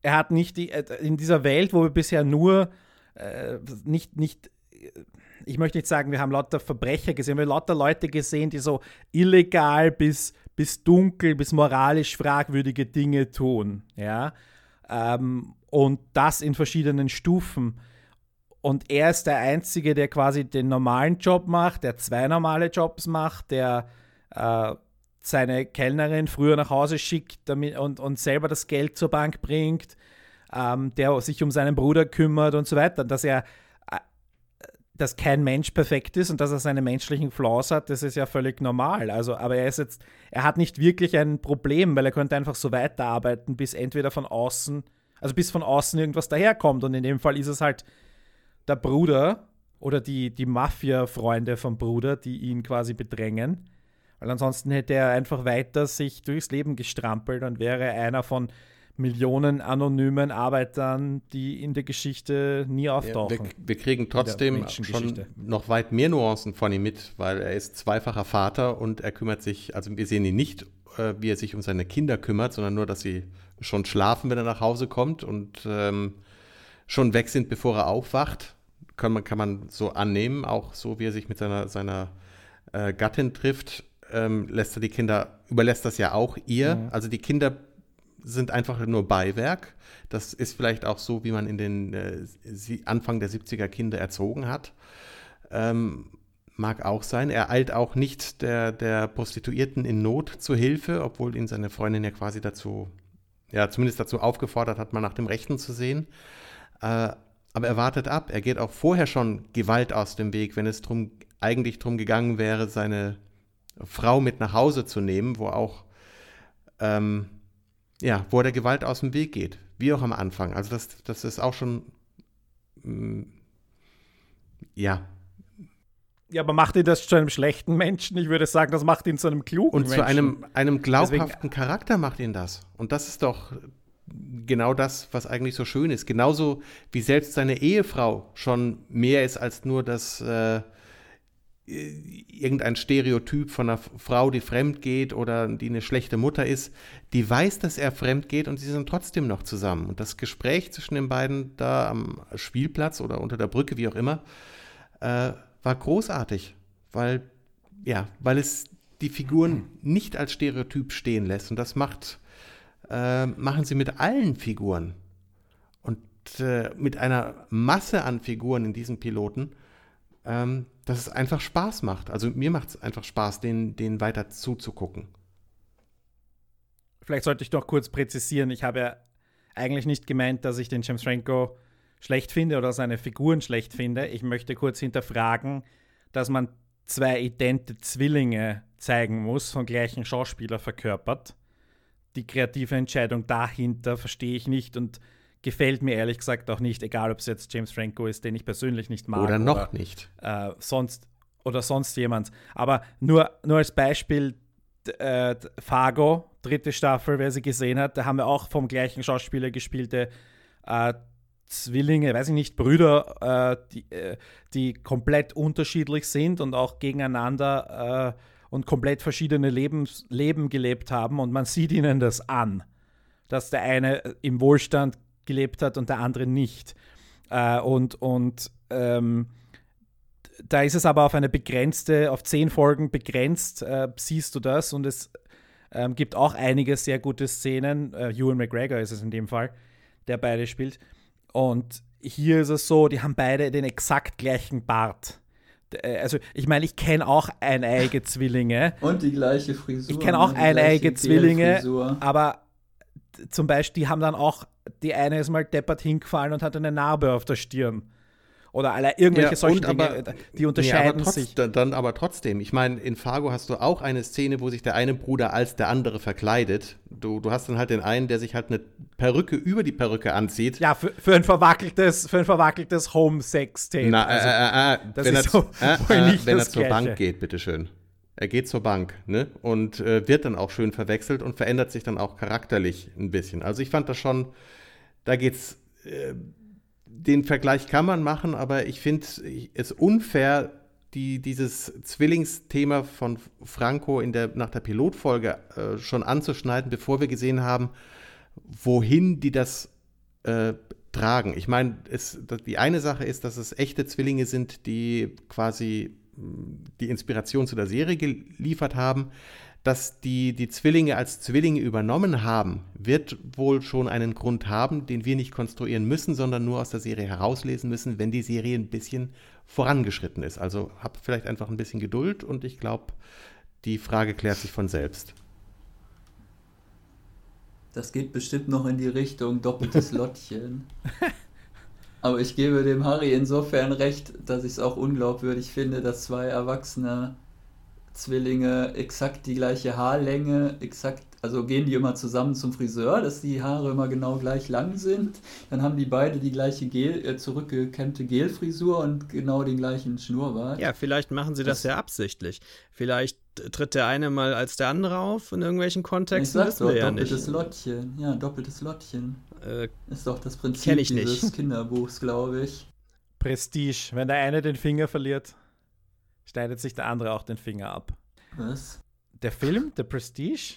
er hat nicht die, äh, in dieser Welt, wo wir bisher nur äh, nicht, nicht ich möchte nicht sagen, wir haben lauter Verbrecher gesehen, wir haben lauter Leute gesehen, die so illegal bis, bis dunkel, bis moralisch fragwürdige Dinge tun. Ja? Ähm, und das in verschiedenen Stufen. Und er ist der Einzige, der quasi den normalen Job macht, der zwei normale Jobs macht, der äh, seine Kellnerin früher nach Hause schickt damit, und, und selber das Geld zur Bank bringt, ähm, der sich um seinen Bruder kümmert und so weiter. Dass er dass kein Mensch perfekt ist und dass er seine menschlichen Flaws hat, das ist ja völlig normal. Also, aber er ist jetzt, er hat nicht wirklich ein Problem, weil er könnte einfach so weiterarbeiten, bis entweder von außen, also bis von außen irgendwas daherkommt. Und in dem Fall ist es halt der Bruder oder die, die Mafia-Freunde vom Bruder, die ihn quasi bedrängen. Weil ansonsten hätte er einfach weiter sich durchs Leben gestrampelt und wäre einer von Millionen anonymen Arbeitern, die in der Geschichte nie auftauchen. Ja, wir, wir, kriegen trotzdem schon noch weit mehr Nuancen von ihm mit, weil er ist zweifacher Vater und er kümmert sich, also wir sehen ihn nicht, äh, wie er sich um seine Kinder kümmert, sondern nur, dass sie schon schlafen, wenn er nach Hause kommt und ähm, schon weg sind, bevor er aufwacht. Kann man, kann man so annehmen, auch so wie er sich mit seiner, seiner äh, Gattin trifft, ähm, lässt er die Kinder, überlässt das ja auch ihr. Mhm. Also die Kinder sind einfach nur Beiwerk. Das ist vielleicht auch so, wie man in den äh, Anfang der 70er Kinder erzogen hat. Ähm, mag auch sein. Er eilt auch nicht der, der Prostituierten in Not zu Hilfe, obwohl ihn seine Freundin ja quasi dazu, ja, zumindest dazu aufgefordert hat, mal nach dem Rechten zu sehen. Äh, aber er wartet ab. Er geht auch vorher schon Gewalt aus dem Weg, wenn es drum, eigentlich darum gegangen wäre, seine Frau mit nach Hause zu nehmen, wo auch ähm, ja, wo er der Gewalt aus dem Weg geht. Wie auch am Anfang. Also das, das ist auch schon, mh, mm, ja. Ja, aber macht ihn das zu einem schlechten Menschen? Ich würde sagen, das macht ihn zu einem klugen Und Menschen. Und zu einem, einem glaubhaften Deswegen, Charakter macht ihn das. Und das ist doch genau das, was eigentlich so schön ist. Genauso wie selbst seine Ehefrau schon mehr ist als nur das äh, äh, irgendein Stereotyp von einer Frau, die fremd geht oder die eine schlechte Mutter ist, die weiß, dass er fremd geht und sie sind trotzdem noch zusammen. Und das Gespräch zwischen den beiden da am Spielplatz oder unter der Brücke, wie auch immer, äh, war großartig, weil, ja, weil es die Figuren nicht als Stereotyp stehen lässt. Und das macht, äh, machen sie mit allen Figuren. Und äh, mit einer Masse an Figuren in diesem Piloten, ähm, dass es einfach Spaß macht. Also mir macht es einfach Spaß, den, den weiter zuzugucken. vielleicht sollte ich noch kurz präzisieren. Ich habe ja eigentlich nicht gemeint, dass ich den James Franco schlecht finde oder seine Figuren schlecht finde. Ich möchte kurz hinterfragen, dass man zwei idente Zwillinge zeigen muss, von gleichen Schauspieler verkörpert. Die kreative Entscheidung dahinter verstehe ich nicht und gefällt mir ehrlich gesagt auch nicht, egal ob es jetzt James Franco ist, den ich persönlich nicht mag. Oder noch oder, nicht. Äh, sonst, oder sonst jemand. Aber nur, nur als Beispiel, äh, Fargo, dritte Staffel, wer sie gesehen hat, da haben wir auch vom gleichen Schauspieler gespielte äh, Zwillinge, weiß ich nicht, Brüder, äh, die, äh, die komplett unterschiedlich sind und auch gegeneinander äh, und komplett verschiedene Lebens Leben gelebt haben und man sieht ihnen das an, dass der eine im Wohlstand gelebt hat und der andere nicht. Äh, und und ähm, da ist es aber auf eine begrenzte, auf zehn Folgen begrenzt, äh, siehst du das und es ähm, gibt auch einige sehr gute Szenen. Äh, Ewan McGregor ist es in dem Fall, der beide spielt. Und hier ist es so, die haben beide den exakt gleichen Bart. Äh, also, ich meine, ich kenne auch eineige Zwillinge. Und die gleiche Frisur. Ich kenne auch ne? eineige Zwillinge, aber zum Beispiel, die haben dann auch, die eine ist mal deppert hingefallen und hat eine Narbe auf der Stirn. Oder alle, irgendwelche Ja, solche Dinge, aber- die unterscheiden Nee, aber sich. Dann, aber trotzdem. Ich meine, in Fargo hast du auch eine Szene, wo sich der eine Bruder als der andere verkleidet. Du, du hast dann halt den einen, der sich halt eine Perücke über die Perücke anzieht. Ja, für, für ein verwackeltes, für ein verwackeltes Home-Sex-Tape. Na, also, äh, äh, äh, das wenn, ist er, so äh, äh, nicht wenn er zur. Bank geht, bitteschön. Er geht zur Bank, ne? Und äh, wird dann auch schön verwechselt und verändert sich dann auch charakterlich ein bisschen. Also ich fand das schon, da geht's, äh, den Vergleich kann man machen, aber ich finde es unfair, die, dieses Zwillingsthema von Franco in der, nach der Pilotfolge äh, schon anzuschneiden, bevor wir gesehen haben, wohin die das äh, tragen. Ich meine, die eine Sache ist, dass es echte Zwillinge sind, die quasi die Inspiration zu der Serie geliefert haben. Dass die, die Zwillinge als Zwillinge übernommen haben, wird wohl schon einen Grund haben, den wir nicht konstruieren müssen, sondern nur aus der Serie herauslesen müssen, wenn die Serie ein bisschen vorangeschritten ist. Also habt vielleicht einfach ein bisschen Geduld und ich glaube, die Frage klärt sich von selbst. Das geht bestimmt noch in die Richtung doppeltes *laughs* Lottchen. Aber ich gebe dem Harry insofern recht, dass ich es auch unglaubwürdig finde, dass zwei erwachsene Zwillinge exakt die gleiche Haarlänge, exakt, also gehen die immer zusammen zum Friseur, dass die Haare immer genau gleich lang sind. Dann haben die beide die gleiche Gel, äh, zurückgekämmte Gelfrisur und genau den gleichen Schnurrbart. Ja, vielleicht machen sie das, Das- ja absichtlich. Vielleicht tritt der eine mal als der andere auf in irgendwelchen ich Kontexten, sag wissen doch, wir ja doppeltes nicht. Lottchen. Ja, doppeltes Lottchen. Äh, Ist doch das Prinzip Kenn ich dieses nicht. Kinderbuchs, glaube ich. Prestige. Wenn der eine den Finger verliert, schneidet sich der andere auch den Finger ab. Was? Der Film, The Prestige?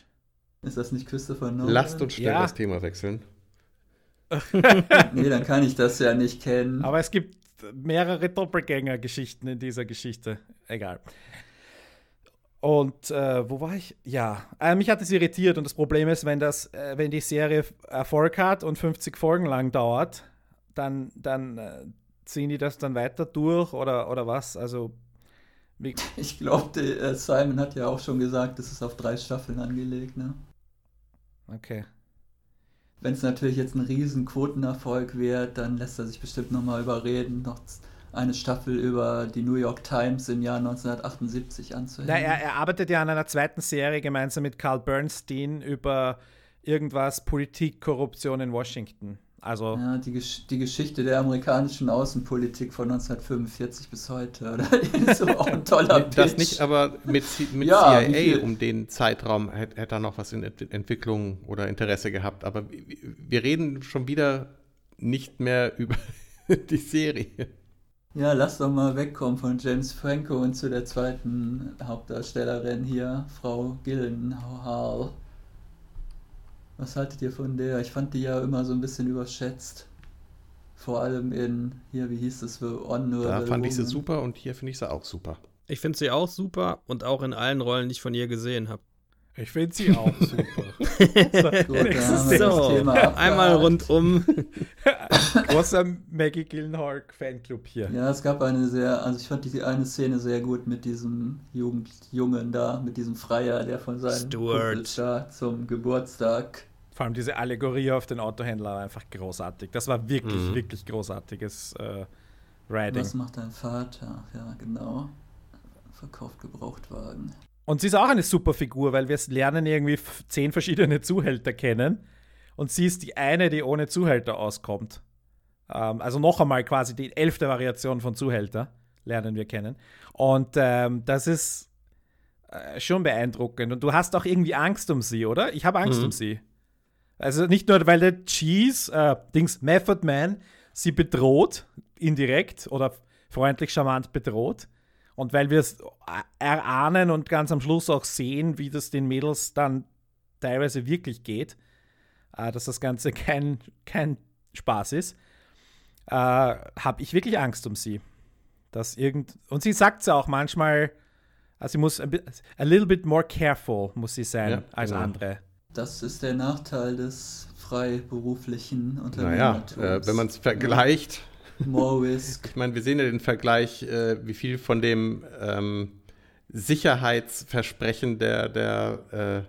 Ist das nicht Christopher Nolan? Lasst uns schnell Ja. das Thema wechseln. *laughs* Nee, dann kann ich das ja nicht kennen. Aber es gibt mehrere Doppelgänger-Geschichten in dieser Geschichte. Egal. Und äh, wo war ich? Ja, äh, mich hat es irritiert und das Problem ist, wenn das, äh, wenn die Serie Erfolg hat und 50 Folgen lang dauert, dann, dann äh, ziehen die das dann weiter durch oder, oder was? Also *laughs* Ich glaube, äh, Simon hat ja auch schon gesagt, es ist auf drei Staffeln angelegt. Ne? okay. Wenn es natürlich jetzt ein riesen Quotenerfolg wird, dann lässt er sich bestimmt nochmal überreden, noch eine Staffel über die New York Times im Jahr 1978 anzuhängen. Na, er, er arbeitet ja an einer zweiten Serie gemeinsam mit Carl Bernstein über irgendwas Politik, Korruption in Washington. Also Ja, die, Gesch die Geschichte der amerikanischen Außenpolitik von 1945 bis heute. Oder? *laughs* Das ist auch ein toller Pitch. Das nicht, aber mit, C- mit Ja, CIA um den Zeitraum hätte hätte er noch was in Ent Entwicklung oder Interesse gehabt. Aber wir reden schon wieder nicht mehr *laughs* über die Serie. Ja, lass doch mal wegkommen von James Franco und zu der zweiten Hauptdarstellerin hier, Frau Gyllenhaal. Was haltet ihr von der? Ich fand die ja immer so ein bisschen überschätzt. Vor allem in, hier, wie hieß es, The Honorable Da fand ich sie super und hier finde ich sie auch super. ich finde sie auch super und auch in allen Rollen, die ich von ihr gesehen habe. ich finde sie auch *laughs* super. So, *laughs* Gut, So, Thema einmal rundum. *laughs* Großer Maggie Gyllenhaal Fanclub hier. Ja, es gab eine sehr, also ich fand die eine Szene sehr gut mit diesem Jugendjungen da, mit diesem Freier, der von seinem da zum Geburtstag. Vor allem diese Allegorie auf den Autohändler war einfach großartig. Das war wirklich, Mhm. wirklich großartiges äh, Riding. Was macht dein Vater? Ja, genau. Verkauft Gebrauchtwagen. Und sie ist auch eine super Figur, weil wir lernen irgendwie zehn verschiedene Zuhälter kennen. Und sie ist die eine, die ohne Zuhälter auskommt. Ähm, also noch einmal quasi die elfte Variation von Zuhälter lernen wir kennen. Und ähm, das ist äh, schon beeindruckend. Und du hast auch irgendwie Angst um sie, oder? Ich habe Angst Mhm. um sie. Also nicht nur, weil der Cheese, äh, Dings, Method Man, sie bedroht, indirekt oder freundlich charmant bedroht. Und weil wir es erahnen und ganz am Schluss auch sehen, wie das den Mädels dann teilweise wirklich geht, äh, dass das Ganze *laughs* kein, kein Spaß ist, äh, habe ich wirklich Angst um sie. Dass irgend und sie sagt es auch manchmal, also sie muss ein bit, a little bit more careful, muss sie sein, Ja, als genau. andere. Das ist der Nachteil des freiberuflichen Naja, Unternehmertums. äh, wenn man es vergleicht, More risk. ich meine, wir sehen ja den Vergleich, äh, wie viel von dem ähm, Sicherheitsversprechen der, der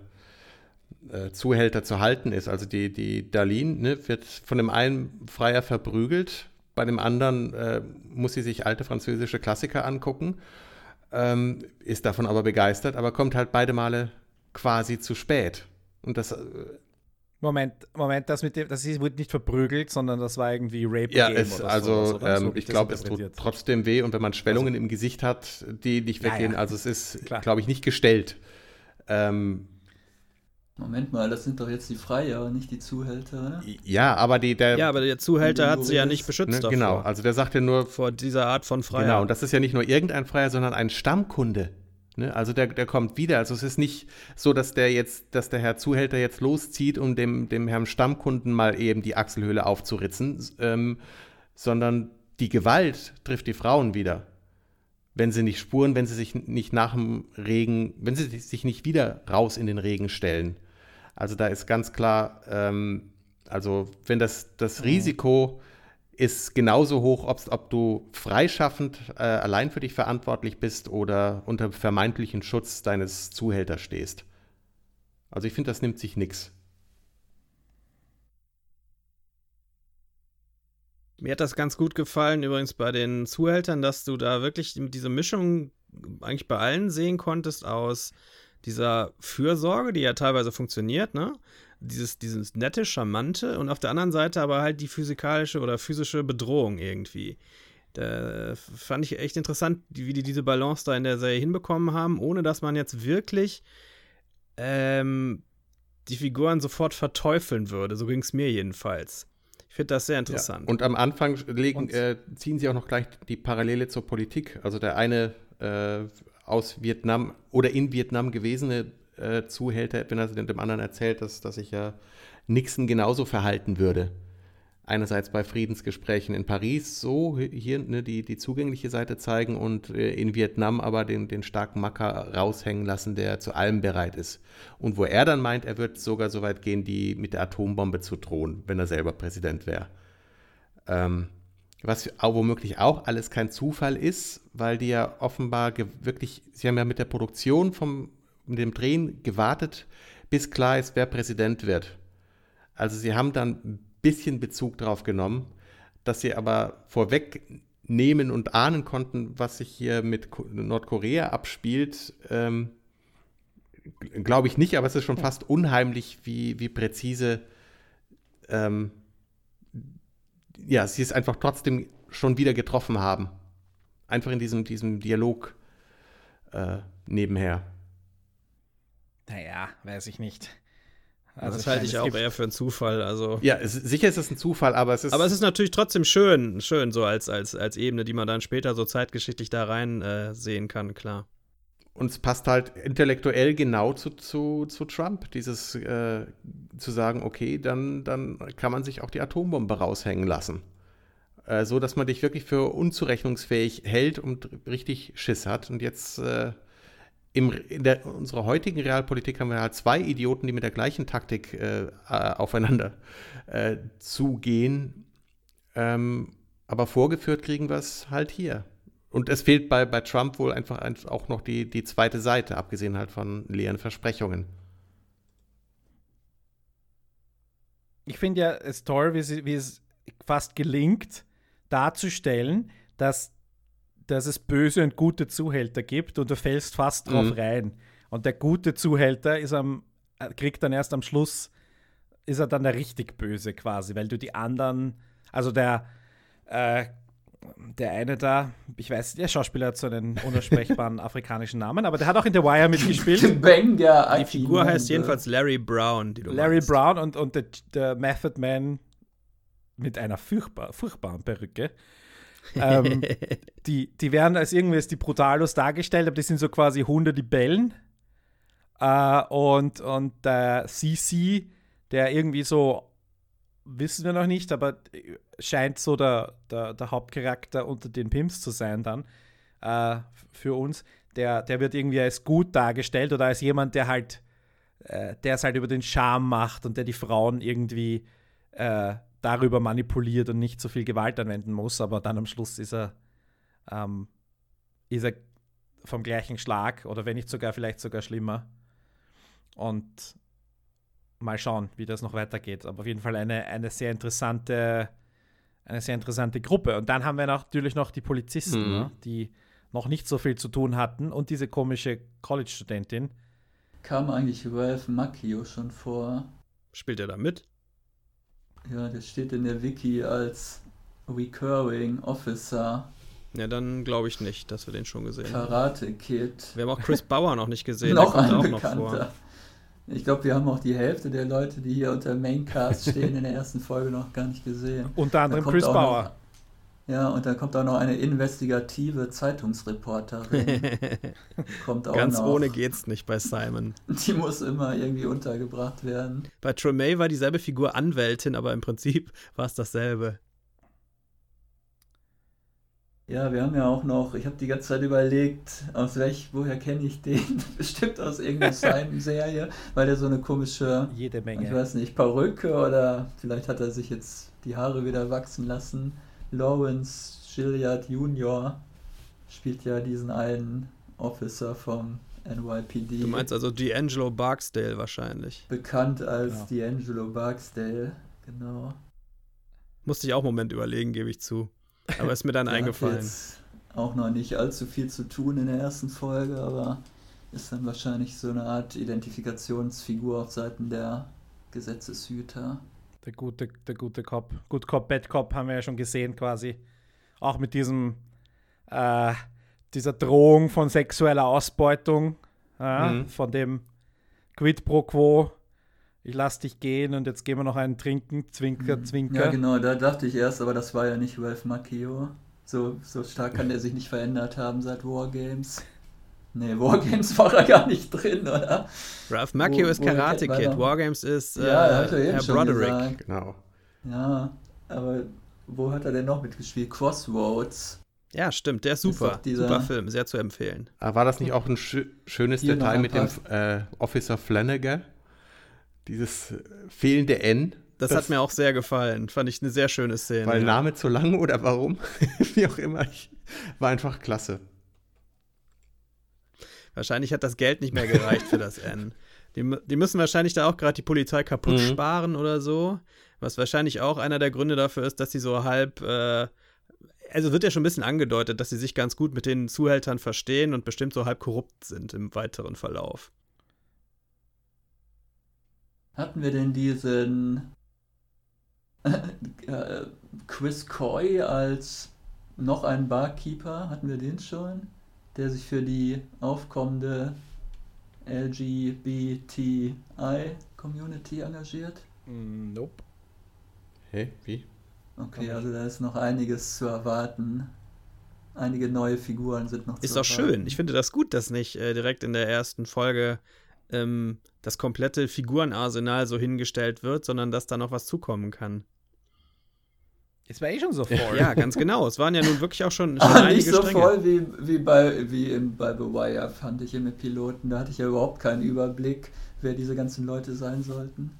äh, äh, Zuhälter zu halten ist. Also die, die Darlene ne, wird von dem einen Freier verprügelt, bei dem anderen äh, muss sie sich alte französische Klassiker angucken, ähm, ist davon aber begeistert, aber kommt halt beide Male quasi zu spät. Und das, äh, Moment, Moment, das mit dem, das ist- wurde nicht verprügelt, sondern das war irgendwie Rape Ja, Game es, oder also oder? So ähm, hab ich glaube, es tut trotzdem weh und wenn man Schwellungen im Gesicht hat, die nicht Ja, weggehen, ja. also es ist, glaube ich, nicht gestellt. Ähm, Moment mal, das sind doch jetzt die Freier, nicht die Zuhälter, oder? ja, aber die, der, Ja, aber der Zuhälter hat sie ja nicht beschützt ne, davor. genau, also der sagt ja nur, Vor dieser Art von Freier. genau, und das ist ja nicht nur irgendein Freier, sondern ein Stammkunde. Ne? Also der, der kommt wieder. Also es ist nicht so, dass der jetzt, dass der Herr Zuhälter jetzt loszieht, um dem, dem Herrn Stammkunden mal eben die Achselhöhle aufzuritzen, ähm, sondern die Gewalt trifft die Frauen wieder. Wenn sie nicht spuren, wenn sie sich nicht nach dem Regen, wenn sie sich nicht wieder raus in den Regen stellen. Also da ist ganz klar, ähm, also wenn das, das Risiko ist genauso hoch, ob du freischaffend äh, allein für dich verantwortlich bist oder unter vermeintlichen Schutz deines Zuhälters stehst. Also ich finde, das nimmt sich nichts. Mir hat das ganz gut gefallen, übrigens bei den Zuhältern, dass du da wirklich diese Mischung eigentlich bei allen sehen konntest aus dieser Fürsorge, die ja teilweise funktioniert, ne? Dieses, dieses nette, charmante und auf der anderen Seite aber halt die physikalische oder physische Bedrohung irgendwie. Da fand ich echt interessant, wie die diese Balance da in der Serie hinbekommen haben, ohne dass man jetzt wirklich ähm, die Figuren sofort verteufeln würde. So ging es mir jedenfalls. Ich finde das sehr interessant. Ja. Und am Anfang legen, äh, ziehen sie auch noch gleich die Parallele zur Politik. Also der eine äh, aus Vietnam oder in Vietnam gewesene äh, Zuhälter, wenn er dem anderen erzählt, dass, dass sich ja Nixon genauso verhalten würde. Einerseits bei Friedensgesprächen in Paris so hier ne, die, die zugängliche Seite zeigen und äh, in Vietnam aber den, den starken Macker raushängen lassen, der zu allem bereit ist. Und wo er dann meint, er wird sogar so weit gehen, die mit der Atombombe zu drohen, wenn er selber Präsident wäre. Ähm, was womöglich auch alles kein Zufall ist, weil die ja offenbar wirklich, sie haben ja mit der Produktion vom, mit dem Drehen gewartet, bis klar ist, wer Präsident wird. Also sie haben dann ein bisschen Bezug drauf genommen, dass sie aber vorwegnehmen und ahnen konnten, was sich hier mit Ko- Nordkorea abspielt, ähm, glaube ich nicht, aber es ist schon fast unheimlich, wie, wie präzise ähm, ja, sie es einfach trotzdem schon wieder getroffen haben. Einfach in diesem, diesem Dialog äh, nebenher. Naja, weiß ich nicht. Also das halte ich auch eher für einen Zufall. Also. Ja, es, sicher ist es ein Zufall, aber es ist. Aber es ist natürlich trotzdem schön, schön so als, als, als Ebene, die man dann später so zeitgeschichtlich da rein äh, sehen kann, klar. Und es passt halt intellektuell genau zu, zu, zu Trump, dieses äh, zu sagen, okay, dann, dann kann man sich auch die Atombombe raushängen lassen. Äh, so dass man dich wirklich für unzurechnungsfähig hält und richtig Schiss hat. Und jetzt äh, im, in der, unserer heutigen Realpolitik haben wir halt zwei Idioten, die mit der gleichen Taktik äh, aufeinander äh, zugehen. Ähm, aber vorgeführt kriegen wir es halt hier. Und es fehlt bei, bei Trump wohl einfach auch noch die, die zweite Seite, abgesehen halt von leeren Versprechungen. Ich finde ja es toll, wie, wie es fast gelingt, darzustellen, dass, dass es böse und gute Zuhälter gibt und du fällst fast drauf mhm. rein. Und der gute Zuhälter ist am, äh, kriegt dann erst am Schluss, ist er dann der richtig böse quasi, weil du die anderen, also der, äh, der eine da, ich weiß, der Schauspieler hat so einen *laughs* unaussprechbaren afrikanischen Namen, aber der hat auch in The Wire mitgespielt. Benga die Figur heißt jedenfalls Larry Brown. Larry meinst. Brown und, und der, der, Method Man mit einer furchtbar, furchtbaren Perücke. Ähm, *laughs* die, die werden als irgendwas die Brutalos dargestellt, aber die sind so quasi Hunde, die bellen. Äh, und, und der CC, der irgendwie so wissen wir noch nicht, aber scheint so der, der, der Hauptcharakter unter den Pimps zu sein dann äh, für uns. Der, der wird irgendwie als gut dargestellt oder als jemand, der halt, äh, der es halt über den Charme macht und der die Frauen irgendwie äh, darüber manipuliert und nicht so viel Gewalt anwenden muss, aber dann am Schluss ist er, ähm, ist er vom gleichen Schlag oder wenn nicht sogar vielleicht sogar schlimmer. Und mal schauen, wie das noch weitergeht. Aber auf jeden Fall eine, eine sehr interessante, eine sehr interessante Gruppe. Und dann haben wir natürlich noch die Polizisten, mhm. ne, die noch nicht so viel zu tun hatten und diese komische College-Studentin. Kam eigentlich Ralph Macchio schon vor? Spielt er da mit? Ja, der steht in der Wiki als Recurring Officer. Ja, dann glaube ich nicht, dass wir den schon gesehen Karate haben. Karate Kid. Wir haben auch Chris *laughs* Bauer noch nicht gesehen. noch ein auch Bekannter. Ich glaube, wir haben auch die Hälfte der Leute, die hier unter Maincast stehen, in der ersten Folge noch gar nicht gesehen. Unter anderem Chris Bauer. Ja, und da kommt auch noch eine investigative Zeitungsreporterin. *laughs* kommt auch Ganz noch. ohne geht's nicht bei Simon. Die muss immer irgendwie untergebracht werden. Bei Tremay war dieselbe Figur Anwältin, aber im Prinzip war es dasselbe. Ja, wir haben ja auch noch, ich habe die ganze Zeit überlegt, aus welch, woher kenne ich den? *laughs* Bestimmt aus irgendeiner *laughs* Simon-Serie, weil der so eine komische, jede Menge, ich weiß nicht, Perücke oder vielleicht hat er sich jetzt die Haare wieder wachsen lassen. Lawrence Gilliard Jr. spielt ja diesen einen Officer vom NYPD. Du meinst also D'Angelo Barksdale wahrscheinlich. Bekannt als ja. D'Angelo Barksdale, genau. Musste ich auch einen Moment überlegen, gebe ich zu. Aber ist mir dann *laughs* eingefallen. Jetzt auch noch nicht allzu viel zu tun in der ersten Folge, aber ist dann wahrscheinlich so eine Art Identifikationsfigur auf Seiten der Gesetzeshüter. Der gute, der gute Cop. Good Cop, Bad Cop haben wir ja schon gesehen quasi. Auch mit diesem, äh, dieser Drohung von sexueller Ausbeutung, äh, mhm. von dem Quid pro Quo ich lass dich gehen und jetzt gehen wir noch einen trinken, Zwinker, mhm. Zwinker. Ja, genau, da dachte ich erst, aber das war ja nicht Ralph Macchio. So, so stark kann der sich nicht verändert haben seit Wargames. Nee, Wargames war er gar nicht drin, oder? Ralph Macchio wo, ist Karate Kid, Wargames ist äh, ja, Herr Broderick. Gesagt. Genau. Ja, aber wo hat er denn noch mitgespielt? Crossroads. Ja, stimmt, der ist super. Ist dieser... Super Film, sehr zu empfehlen. Aber ah, war das nicht auch ein schö schönes Hier Detail mit dem äh, Officer Flanagan? Dieses fehlende N. Das, das, hat mir auch sehr gefallen. Fand ich eine sehr schöne Szene. Weil ja. Name zu lang oder warum? *laughs* Wie auch immer. Ich, war einfach klasse. Wahrscheinlich hat das Geld nicht mehr gereicht für das N. Die, die müssen wahrscheinlich da auch gerade die Polizei kaputt mhm. sparen oder so. Was wahrscheinlich auch einer der Gründe dafür ist, dass sie so halb. Äh, also wird ja schon ein bisschen angedeutet, dass sie sich ganz gut mit den Zuhältern verstehen und bestimmt so halb korrupt sind im weiteren Verlauf. Hatten wir denn diesen *laughs* äh, Chris Coy als noch einen Barkeeper? Hatten wir den schon? Der sich für die aufkommende LGBTI-Community engagiert? Mm, nope. Hey, wie? Okay, also da ist noch einiges zu erwarten. Einige neue Figuren sind noch ist zu erwarten. Ist doch schön. Ich finde das gut, dass nicht äh, direkt in der ersten Folge ähm, das komplette Figurenarsenal so hingestellt wird, sondern dass da noch was zukommen kann. Es war eh schon so voll. Ja, ganz genau. Es waren ja nun wirklich auch schon, *laughs* schon einige nicht so Stränge. voll wie, wie, bei, wie im, bei The Wire, fand ich im Piloten. Da hatte ich ja überhaupt keinen Überblick, wer diese ganzen Leute sein sollten.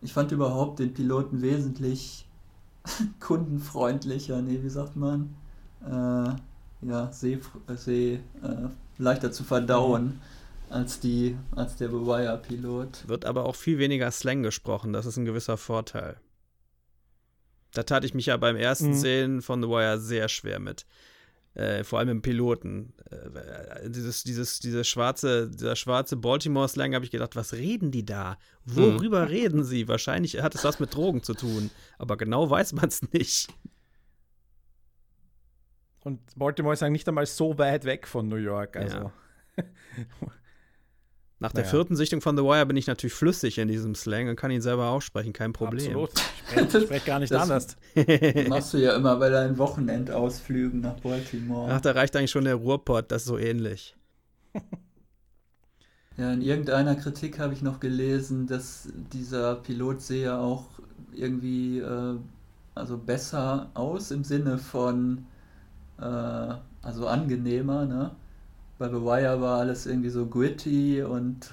Ich fand überhaupt den Piloten wesentlich *laughs* kundenfreundlicher, nee, wie sagt man? Äh, ja, seh, seh, äh, leichter zu verdauen als, die, als der The Wire-Pilot. Wird aber auch viel weniger Slang gesprochen. Das ist ein gewisser Vorteil. Da tat ich mich ja beim ersten Mhm. Sehen von The Wire sehr schwer mit. Äh, vor allem im Piloten. Äh, dieses, dieses, diese schwarze, dieser schwarze Baltimore-Slang habe ich gedacht, was reden die da? Worüber reden sie? Wahrscheinlich hat es was mit Drogen zu tun. Aber genau weiß man es nicht. Und Baltimore ist eigentlich nicht einmal so weit weg von New York. Also. *laughs* Nach der Naja. vierten Sichtung von The Wire bin ich natürlich flüssig in diesem Slang und kann ihn selber aussprechen, kein Problem. Absolut. *laughs* Ich spreche sprech gar nicht Das- anders. *laughs* Machst du ja immer bei deinen Wochenendausflügen nach Baltimore. Ach, da reicht eigentlich schon der Ruhrpott, das ist so ähnlich. *laughs* Ja, in irgendeiner Kritik habe ich noch gelesen, dass dieser Pilot sehe auch irgendwie äh, also besser aus im Sinne von äh, also angenehmer, ne? Bei The Wire war alles irgendwie so gritty und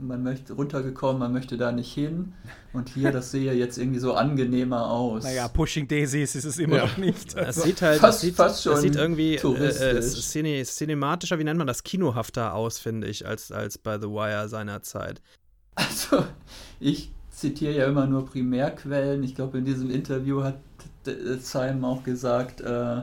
man möchte runtergekommen, man möchte da nicht hin. Und hier, das sehe jetzt irgendwie so angenehmer aus. Naja, Pushing Daisies ist es immer Ja. noch nicht. Es Also, sieht halt, fast- es sieht, fast es schon sieht irgendwie äh, äh, cinematischer, wie nennt man das, kinohafter aus, finde ich, als, als bei The Wire seinerzeit. Also, ich zitiere ja immer nur Primärquellen. Ich glaube, in diesem Interview hat äh, Simon auch gesagt, äh,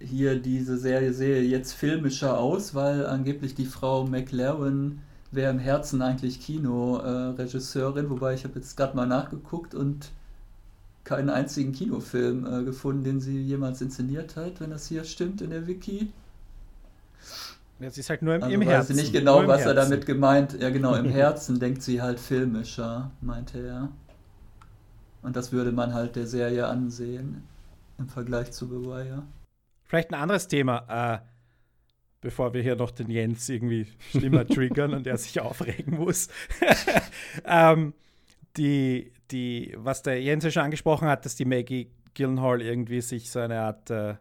hier diese Serie sehe jetzt filmischer aus, weil angeblich die Frau McLaren wäre im Herzen eigentlich Kinoregisseurin, wobei ich habe jetzt gerade mal nachgeguckt und keinen einzigen Kinofilm äh, gefunden, den sie jemals inszeniert hat, wenn das hier stimmt in der Wiki. es ist halt nur im, Also im weiß Herzen. sie nicht genau, was er Herzen. damit gemeint. Ja, genau, im *laughs* Herzen denkt sie halt filmischer, meinte er. Und das würde man halt der Serie ansehen im Vergleich zu The Wire. Vielleicht ein anderes Thema, äh, bevor wir hier noch den Jens irgendwie schlimmer *laughs* triggern und er sich aufregen muss. *laughs* ähm, die, die, was der Jens ja schon angesprochen hat, dass die Maggie Gyllenhaal irgendwie sich so eine Art äh,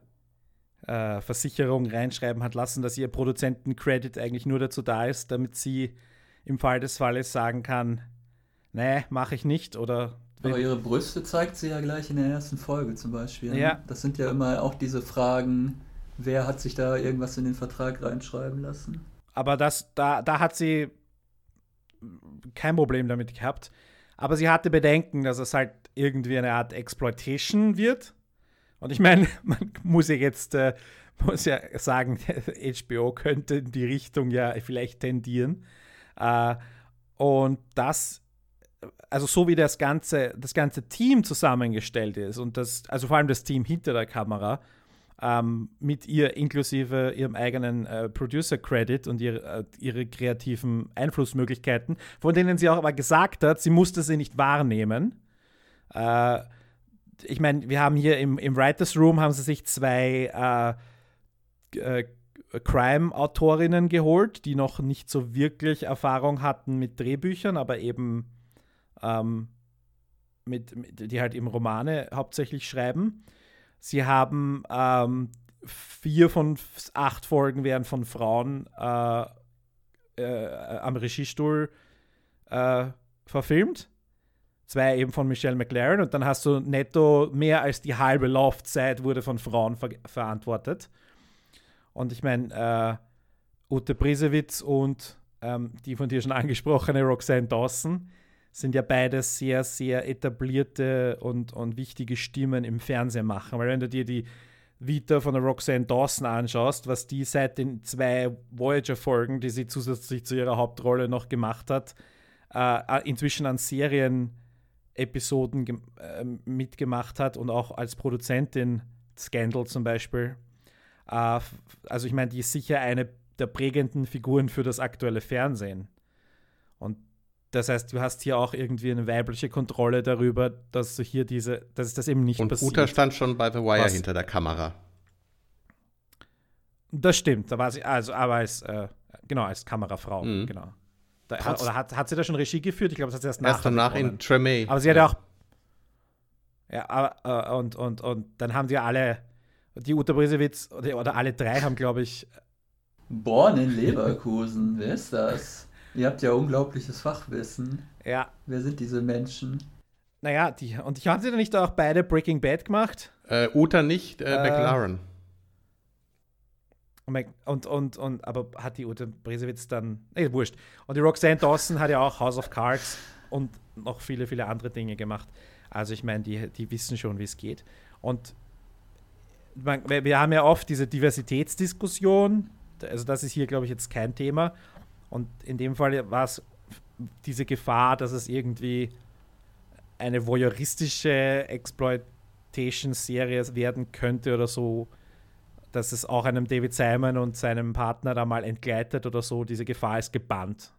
äh, Versicherung reinschreiben hat lassen, dass ihr Produzenten-Credit eigentlich nur dazu da ist, damit sie im Fall des Falles sagen kann, nee, mache ich nicht oder Aber ihre Brüste zeigt sie ja gleich in der ersten Folge zum Beispiel. ne? Ja. Das sind ja immer auch diese Fragen, wer hat sich da irgendwas in den Vertrag reinschreiben lassen? Aber das, da, da hat sie kein Problem damit gehabt. Aber sie hatte Bedenken, dass es halt irgendwie eine Art Exploitation wird. Und ich meine, *laughs* man muss ja jetzt äh, muss ja sagen, *laughs* HBO könnte in die Richtung ja vielleicht tendieren. Äh, und das, also so wie das ganze, das ganze Team zusammengestellt ist und das, also vor allem das Team hinter der Kamera, ähm, mit ihr inklusive ihrem eigenen äh, Producer-Credit und ihr, äh, ihre kreativen Einflussmöglichkeiten, von denen sie auch aber gesagt hat, sie musste sie nicht wahrnehmen. Äh, ich meine, wir haben hier im, im Writers Room haben sie sich zwei äh, äh, Crime-Autorinnen geholt, die noch nicht so wirklich Erfahrung hatten mit Drehbüchern, aber eben ähm, mit, mit, die halt eben Romane hauptsächlich schreiben. Sie haben ähm, vier von acht Folgen werden von Frauen äh, äh, am Regiestuhl äh, verfilmt. Zwei eben von Michelle McLaren und dann hast du netto mehr als die halbe Laufzeit wurde von Frauen ver verantwortet. Und ich meine, äh, Ute Brisewitz und ähm, die von dir schon angesprochene Roxanne Dawson sind ja beide sehr, sehr etablierte und, und wichtige Stimmen im Fernsehen machen. Weil wenn du dir die Vita von der Roxanne Dawson anschaust, was die seit den zwei Voyager-Folgen, die sie zusätzlich zu ihrer Hauptrolle noch gemacht hat, äh, inzwischen an Serienepisoden äh, mitgemacht hat und auch als Produzentin Scandal zum Beispiel. Äh, also ich meine, die ist sicher eine der prägenden Figuren für das aktuelle Fernsehen. Und das heißt, du hast hier auch irgendwie eine weibliche Kontrolle darüber, dass du hier diese, dass das eben nicht Und passiert. Uta stand schon bei The Wire Was? hinter der Kamera. Das stimmt, da war sie, also aber als, äh, genau, als Kamerafrau, Mhm. genau. Da, Trotz- oder hat, hat sie da schon Regie geführt? Ich glaube, das hat sie erst Erst danach begonnen. in Tremay. Aber sie hat ja auch. Ja, äh, und, und, und dann haben die alle, die Uta Brisewitz oder, oder alle drei haben, glaube ich. Born in Leverkusen, wer ist das? Ihr habt ja unglaubliches Fachwissen. Ja. Wer sind diese Menschen? Naja, die, und ich haben sie dann nicht auch beide Breaking Bad gemacht? Äh, Uta nicht, äh, äh, McLaren. Und, und, und, aber hat die Ute Bresewitz dann, nee, wurscht. Und die Roxanne Dawson hat ja auch House of Cards und noch viele, viele andere Dinge gemacht. Also ich meine, die, die wissen schon, wie es geht. Und man, wir haben ja oft diese Diversitätsdiskussion, also das ist hier, glaube ich, jetzt kein Thema. Und in dem Fall war es diese Gefahr, dass es irgendwie eine voyeuristische Exploitation-Serie werden könnte oder so, dass es auch einem David Simon und seinem Partner da mal entgleitet oder so, diese Gefahr ist gebannt.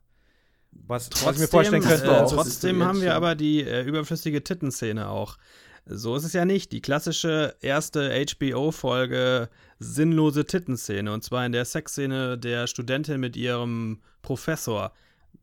Was, trotzdem, was ich mir vorstellen könnte. Äh, trotzdem haben wir aber die äh, überflüssige Tittenszene auch. So ist es ja nicht. Die klassische erste HBO-Folge sinnlose Tittenszene. Und zwar in der Sexszene der Studentin mit ihrem Professor.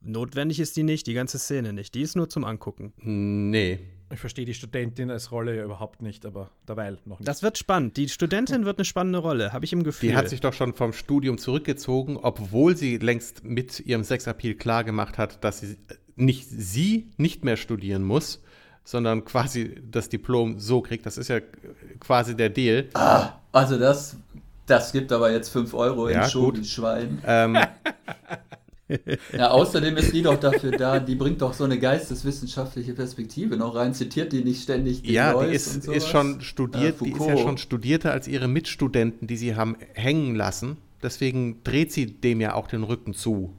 Notwendig ist die nicht, die ganze Szene nicht. Die ist nur zum Angucken. Nee. Ich verstehe die Studentin als Rolle ja überhaupt nicht, aber dabei noch nicht. Das wird spannend. Die Studentin wird eine spannende Rolle, habe ich im Gefühl. Die hat sich doch schon vom Studium zurückgezogen, obwohl sie längst mit ihrem Sexappeal klargemacht hat, dass sie nicht sie nicht mehr studieren muss, sondern quasi das Diplom so kriegt. Das ist ja quasi der Deal. Ah, also das, das gibt aber jetzt 5 Euro in ja, Show, die Schwein. Ähm, *laughs* ja, außerdem ist die doch dafür da, die bringt doch so eine geisteswissenschaftliche Perspektive noch rein, zitiert die nicht ständig die Ja, die ist, ist schon studiert, ja, die ist ja schon studierter als ihre Mitstudenten, die sie haben hängen lassen. Deswegen dreht sie dem ja auch den Rücken zu.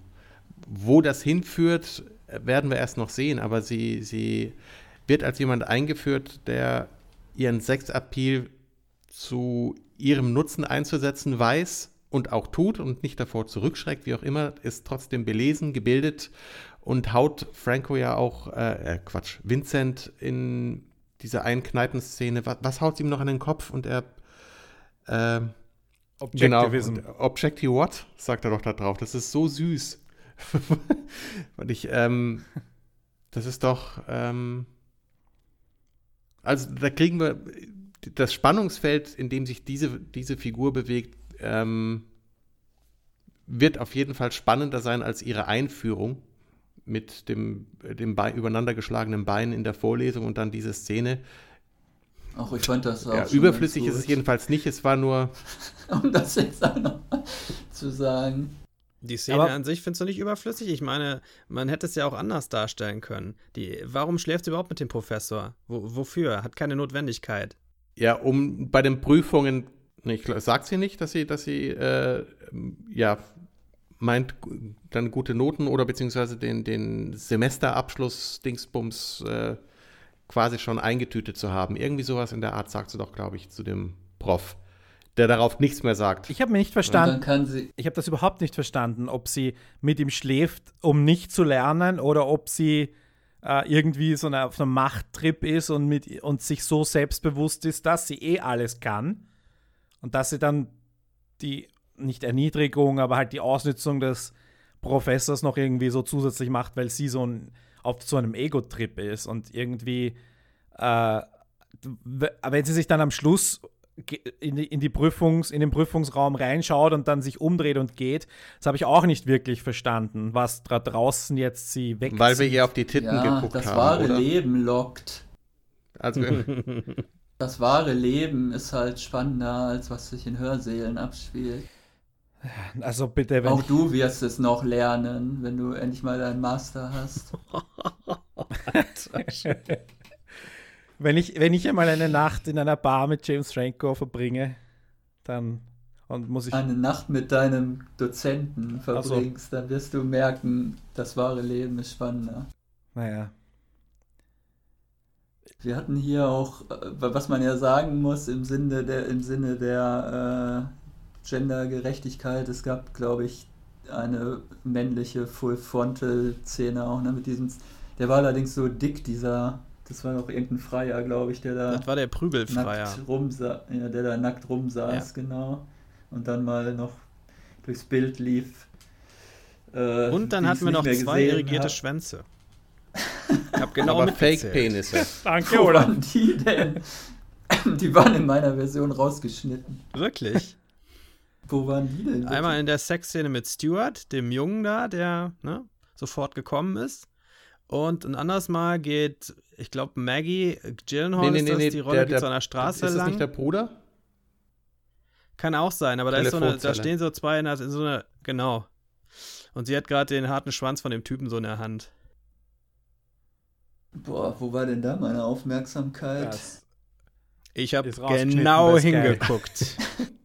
Wo das hinführt, werden wir erst noch sehen, aber sie, sie wird als jemand eingeführt, der ihren Sexappeal zu ihrem Nutzen einzusetzen weiß und auch tut und nicht davor zurückschreckt, wie auch immer, ist trotzdem belesen, gebildet und haut Franco ja auch, äh, äh Quatsch, Vincent in dieser einen Kneipenszene, was, was haut ihm noch in den Kopf und er äh, Objectivism. Genau, Objective what? sagt er doch da drauf. Das ist so süß. *laughs* und ich, ähm, das ist doch, ähm, also da kriegen wir das Spannungsfeld, in dem sich diese, diese Figur bewegt, ähm, wird auf jeden Fall spannender sein als ihre Einführung mit dem, dem Bein, übereinander geschlagenen Bein in der Vorlesung und dann diese Szene. Ach, ich fand das auch. Ja, überflüssig ist es jedenfalls nicht, es war nur. *laughs* um das jetzt auch noch zu sagen. Die Szene Aber an sich findest du nicht überflüssig? Ich meine, man hätte es ja auch anders darstellen können. Die, warum schläft sie überhaupt mit dem Professor? Wo, wofür? Hat keine Notwendigkeit. Ja, um bei den Prüfungen ich sagt sie nicht, dass sie, dass sie äh, ja meint, dann gute Noten oder beziehungsweise den, den Semesterabschluss-Dingsbums äh, quasi schon eingetütet zu haben. Irgendwie sowas in der Art sagt sie doch, glaube ich, zu dem Prof, der darauf nichts mehr sagt. Ich habe mir nicht verstanden. ich habe das überhaupt nicht verstanden, ob sie mit ihm schläft, um nicht zu lernen oder ob sie äh, irgendwie so eine, auf einem Machttrip ist und, mit, und sich so selbstbewusst ist, dass sie eh alles kann und dass sie dann die, nicht Erniedrigung, aber halt die Ausnutzung des Professors noch irgendwie so zusätzlich macht, weil sie so ein, auf so einem Ego-Trip ist und irgendwie, äh, wenn sie sich dann am Schluss in, die, in, die Prüfungs, in den Prüfungsraum reinschaut und dann sich umdreht und geht, das habe ich auch nicht wirklich verstanden, was da draußen jetzt sie weg. Weil wir hier auf die Titten ja, geguckt das haben. Das wahre oder? Leben lockt. Also *laughs* das wahre Leben ist halt spannender, als was sich in Hörsälen abspielt. Also bitte, wenn Auch du wirst es noch lernen, wenn du endlich mal deinen Master hast. *laughs* *laughs* wenn, ich, wenn ich einmal eine Nacht in einer Bar mit James Franco verbringe, dann und muss ich. Eine Nacht mit deinem Dozenten verbringst, so. dann wirst du merken, das wahre Leben ist spannender. Naja, wir hatten hier auch, äh, was man ja sagen muss im Sinne der, im Sinne der äh, Gendergerechtigkeit, es gab, glaube ich, eine männliche Full Frontal Szene auch, ne, mit diesem, der war allerdings so dick, dieser, das war doch irgendein Freier, glaube ich, der da. Das war der Prügelfreier. Nackt rumsa ja, der da nackt rumsaß, ja. genau. Und dann mal noch durchs Bild lief. Äh, Und dann hatten wir noch zwei irrigierte Schwänze. hab *laughs* genau Aber. Fake-Penisse. Danke, Wo oder? waren *laughs* die denn? Die waren in meiner Version rausgeschnitten. Wirklich. Wo waren die denn? bitte? Einmal in der Sexszene mit Stuart, dem Jungen da, der ne, sofort gekommen ist. Und ein anderes Mal geht, ich glaube, Maggie Gyllenhaal ist das, die Rolle geht so an der Straße ist das lang. nicht der Bruder? Kann auch sein, aber da, ist so eine, da stehen so zwei in, der- in so einer, genau. Und sie hat gerade den harten Schwanz von dem Typen so in der Hand. Boah, wo war denn da meine Aufmerksamkeit? Das- Ich habe Ist genau hingeguckt. *laughs*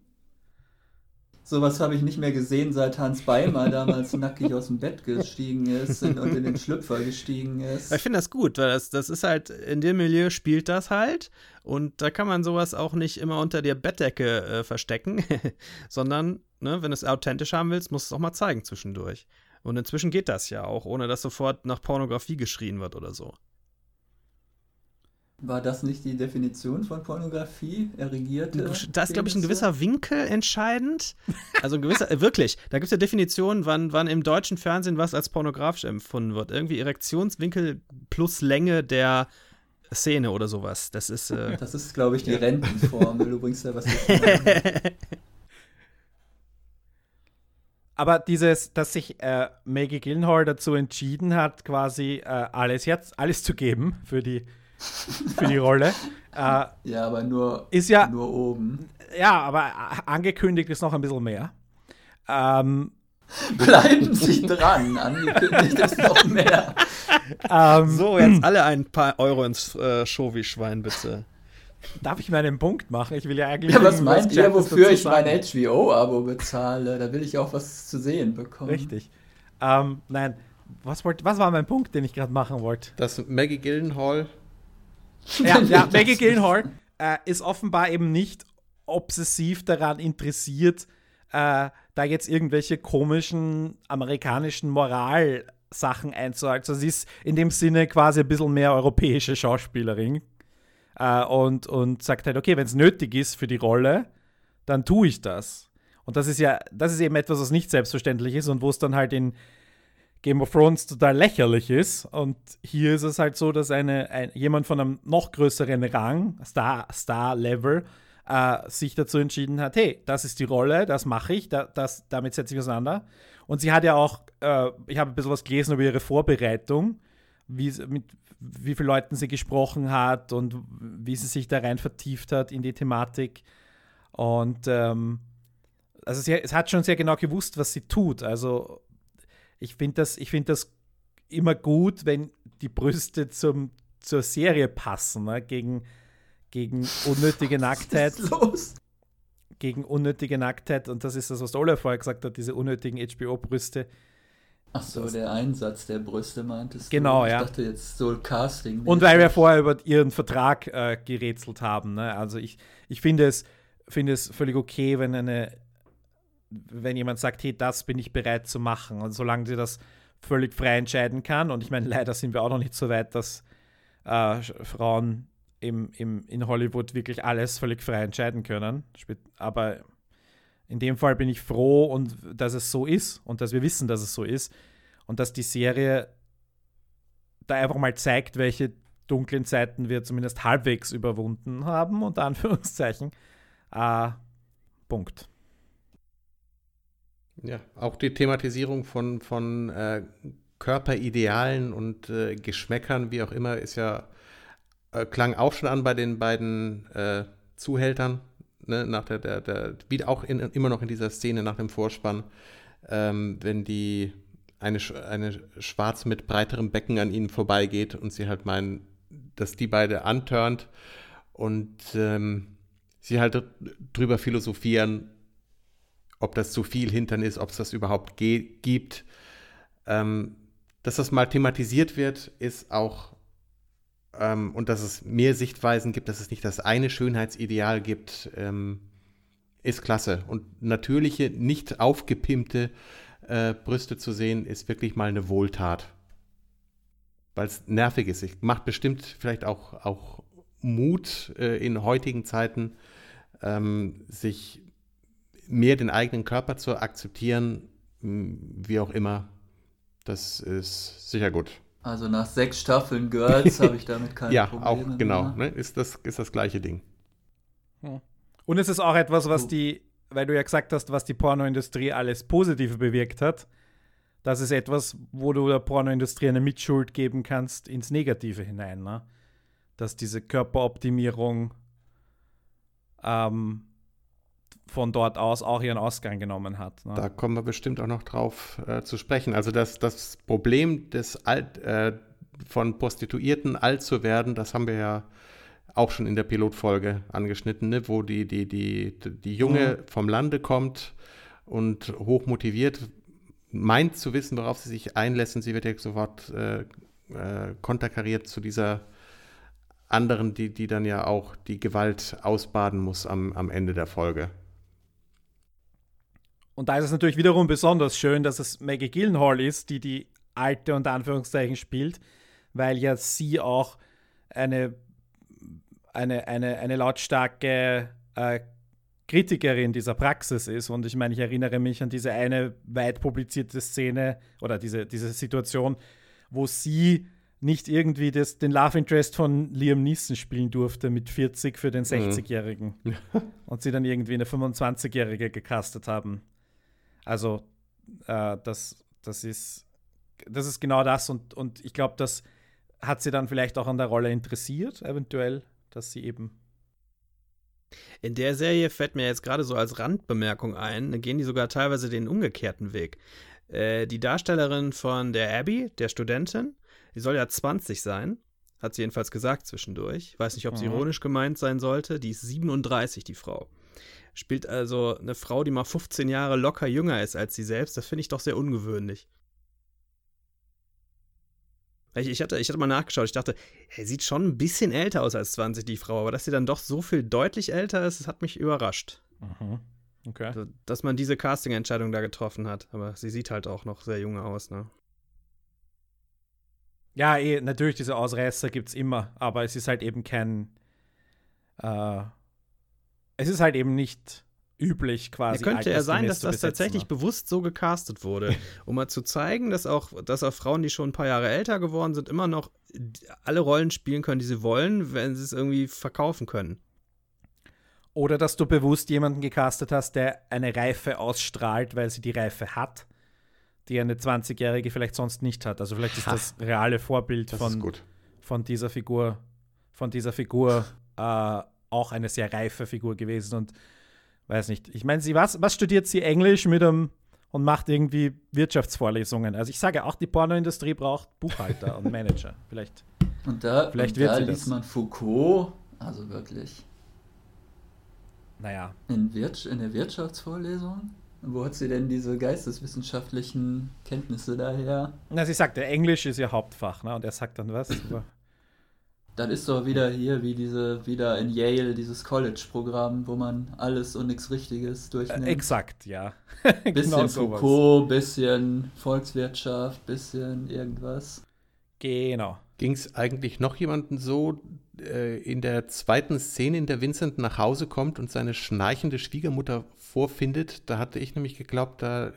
Sowas habe ich nicht mehr gesehen, seit Hans Beimer damals nackig aus dem Bett gestiegen ist und in den Schlüpfer gestiegen ist. ich finde das gut, weil das, das ist halt, in dem Milieu spielt das halt. Und da kann man sowas auch nicht immer unter der Bettdecke äh, verstecken, *laughs* sondern, ne, wenn du es authentisch haben willst, musst du es auch mal zeigen zwischendurch. Und inzwischen geht das ja auch, ohne dass sofort nach Pornografie geschrien wird oder so. War das nicht die Definition von Pornografie? Erregierte? Da ist, glaube ich, ein gewisser Winkel entscheidend. Also ein gewisser, äh, wirklich, da gibt es ja Definitionen, wann, wann im deutschen Fernsehen was als pornografisch empfunden wird. Irgendwie Erektionswinkel plus Länge der Szene oder sowas. Das ist. Äh, Das ist, glaube ich, die Rentenformel. Du bringst da was durcheinander. *laughs* *laughs* Aber dieses, dass sich äh, Maggie Gyllenhaal dazu entschieden hat, quasi äh, alles jetzt, alles zu geben für die, für die Rolle, *laughs* äh, Ja, aber nur, ist ja, nur oben. ja, aber angekündigt ist noch ein bisschen mehr. Ähm, Bleiben Sie dran. Angekündigt ist noch mehr. ähm, so, jetzt alle ein paar Euro ins äh, Shovi-Schwein, bitte. Darf ich meinen Punkt machen? Ich will ja eigentlich. Ja, was meint ihr, wofür ich mein. HBO-Abo bezahle? Da will ich auch was zu sehen bekommen. Richtig. Ähm, nein, was, wollt, was war mein Punkt, den ich gerade machen wollte? Dass Maggie Gyllenhaal Ja, ja Maggie Gyllenhaal äh, ist offenbar eben nicht obsessiv daran interessiert, äh, da jetzt irgendwelche komischen amerikanischen Moralsachen einzuhalten. Also sie ist in dem Sinne quasi ein bisschen mehr europäische Schauspielerin äh, und, und sagt halt, okay, wenn es nötig ist für die Rolle, dann tue ich das. Und das ist ja, das ist eben etwas, was nicht selbstverständlich ist und wo es dann halt in Game of Thrones total lächerlich ist. Und hier ist es halt so, dass eine, ein, jemand von einem noch größeren Rang, Star, Star-Level, äh, sich dazu entschieden hat, hey, das ist die Rolle, das mache ich, da, das, damit setze ich auseinander. Und sie hat ja auch, äh, ich habe ein bisschen was gelesen über ihre Vorbereitung, wie, mit wie vielen Leuten sie gesprochen hat und wie sie sich da rein vertieft hat in die Thematik. Und ähm, also sie, es hat schon sehr genau gewusst, was sie tut. Also ich finde das, ich find das immer gut, wenn die Brüste zum, zur Serie passen, ne? gegen, gegen *laughs* unnötige Nacktheit. Was ist los? Gegen unnötige Nacktheit. Und das ist das, was Olaf vorher gesagt hat, diese unnötigen HBO-Brüste. Ach so, der Einsatz der Brüste meintest Genau, du. Ich ja. dachte jetzt so Casting. Und weil wir vorher über ihren Vertrag äh, gerätselt haben. Ne? Also ich, ich finde es, finde es völlig okay, wenn eine, wenn jemand sagt, hey, das bin ich bereit zu machen. Und solange sie das völlig frei entscheiden kann, und ich meine, *laughs* leider sind wir auch noch nicht so weit, dass äh, Frauen im, im, in Hollywood wirklich alles völlig frei entscheiden können. Aber in dem Fall bin ich froh und dass es so ist und dass wir wissen, dass es so ist und dass die Serie da einfach mal zeigt, welche dunklen Zeiten wir zumindest halbwegs überwunden haben, unter Anführungszeichen. Äh, Punkt. Ja, auch die Thematisierung von, von äh, Körperidealen und äh, Geschmäckern, wie auch immer, ist ja, äh, klang auch schon an bei den beiden äh, Zuhältern, ne, nach der, der, der, wie auch in, immer noch in dieser Szene nach dem Vorspann, ähm, wenn die eine, eine Schwarz mit breiterem Becken an ihnen vorbeigeht und sie halt meinen, dass die beide anturnt und ähm, sie halt dr- drüber philosophieren, ob das zu viel Hintern ist, ob es das überhaupt gibt. Ähm, dass das mal thematisiert wird, ist auch, ähm, und dass es mehr Sichtweisen gibt, dass es nicht das eine Schönheitsideal gibt, ähm, ist klasse. Und natürliche, nicht aufgepimpte äh, Brüste zu sehen, ist wirklich mal eine Wohltat. Weil es nervig ist. Ich macht bestimmt vielleicht auch, auch Mut äh, in heutigen Zeiten, ähm, sich mehr den eigenen Körper zu akzeptieren, wie auch immer, das ist sicher gut. Also nach sechs Staffeln Girls *laughs* habe ich damit keine ja, Probleme. auch genau. Ne? Ist, das, ist das gleiche Ding. Und es ist auch etwas, was die, weil du ja gesagt hast, was die Pornoindustrie alles Positive bewirkt hat. Das ist etwas, wo du der Pornoindustrie eine Mitschuld geben kannst ins Negative hinein. Ne? Dass diese Körperoptimierung ähm, von dort aus auch ihren Ausgang genommen hat. Ne? Da kommen wir bestimmt auch noch drauf äh, zu sprechen. Also das, das Problem des alt, äh, von Prostituierten alt zu werden, das haben wir ja auch schon in der Pilotfolge angeschnitten, ne? wo die, die, die, die Junge vom Lande kommt und hochmotiviert meint zu wissen, worauf sie sich einlässt und sie wird ja sofort äh, äh, konterkariert zu dieser anderen, die, die dann ja auch die Gewalt ausbaden muss am, am Ende der Folge. Und da ist es natürlich wiederum besonders schön, dass es Maggie Gyllenhaal ist, die die alte unter Anführungszeichen spielt, weil ja sie auch eine, eine, eine, eine lautstarke äh, Kritikerin dieser Praxis ist. Und ich meine, ich erinnere mich an diese eine weit publizierte Szene oder diese, diese Situation, wo sie nicht irgendwie das, den Love Interest von Liam Neeson spielen durfte mit 40 für den 60-Jährigen. *laughs* und sie dann irgendwie eine 25-Jährige gecastet haben. Also, äh, das, das, ist, das ist genau das. Und, und ich glaube, das hat sie dann vielleicht auch an der Rolle interessiert, eventuell, dass sie eben. In der Serie fällt mir jetzt gerade so als Randbemerkung ein, da gehen die sogar teilweise den umgekehrten Weg. Äh, die Darstellerin von der Abby, der Studentin, die soll ja 20 sein, hat sie jedenfalls gesagt zwischendurch. Weiß nicht, ob es Mhm. ironisch gemeint sein sollte. Die ist 37, die Frau. Spielt also eine Frau, die mal 15 Jahre locker jünger ist als sie selbst. Das finde ich doch sehr ungewöhnlich. Ich, ich, hatte, ich hatte mal nachgeschaut, ich dachte, er sieht schon ein bisschen älter aus als 20, die Frau, aber dass sie dann doch so viel deutlich älter ist, das hat mich überrascht. Okay. Also, dass man diese Casting-Entscheidung da getroffen hat. Aber sie sieht halt auch noch sehr jung aus, ne? Ja, eh, natürlich, diese Ausreißer gibt es immer, aber es ist halt eben kein. Äh, es ist halt eben nicht üblich, quasi. Ja, könnte ja sein, dass das tatsächlich ne? bewusst so gecastet wurde, *laughs* um mal zu zeigen, dass auch, dass auch Frauen, die schon ein paar Jahre älter geworden sind, immer noch alle Rollen spielen können, die sie wollen, wenn sie es irgendwie verkaufen können. Oder dass du bewusst jemanden gecastet hast, der eine Reife ausstrahlt, weil sie die Reife hat, die eine 20-Jährige vielleicht sonst nicht hat. Also vielleicht ist Ha. das reale Vorbild Das von, von dieser Figur, von dieser Figur äh, auch eine sehr reife Figur gewesen und weiß nicht. Ich meine, sie was, was studiert sie Englisch mit einem und macht irgendwie Wirtschaftsvorlesungen. Also ich sage auch, die Pornoindustrie braucht Buchhalter und Manager. *laughs* Vielleicht. Und da, Vielleicht und wird da sie ließ das. man Foucault, also wirklich, Naja. in, Wirtsch in der Wirtschaftsvorlesung? Wo hat sie denn diese geisteswissenschaftlichen Kenntnisse daher? Na, sie sagte, Englisch ist ihr Hauptfach, ne? Und er sagt dann was? Das ist doch wieder hier, wie diese, wieder in Yale, dieses College-Programm, wo man alles und nichts Richtiges durchnimmt. exakt, ja. *laughs* bisschen genau sowas. Foucault, bisschen Volkswirtschaft, bisschen irgendwas. Genau. Ging es eigentlich noch jemanden so äh, in der zweiten Szene, in der Vincent nach Hause kommt und seine schnarchende Schwiegermutter vorfindet? Da hatte ich nämlich geglaubt, da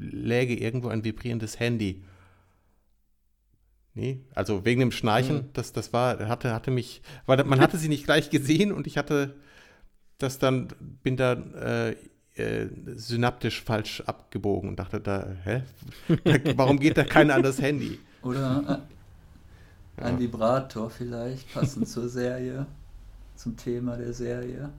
läge irgendwo ein vibrierendes Handy. Nee, also wegen dem Schnarchen, das, das war, hatte, hatte mich, weil man hatte sie nicht gleich gesehen und ich hatte das dann, bin da äh, äh, synaptisch falsch abgebogen und dachte da, hä? *laughs* Warum geht da keiner an das Handy? Oder äh, ein Ja. Vibrator vielleicht, passend zur Serie, zum Thema der Serie.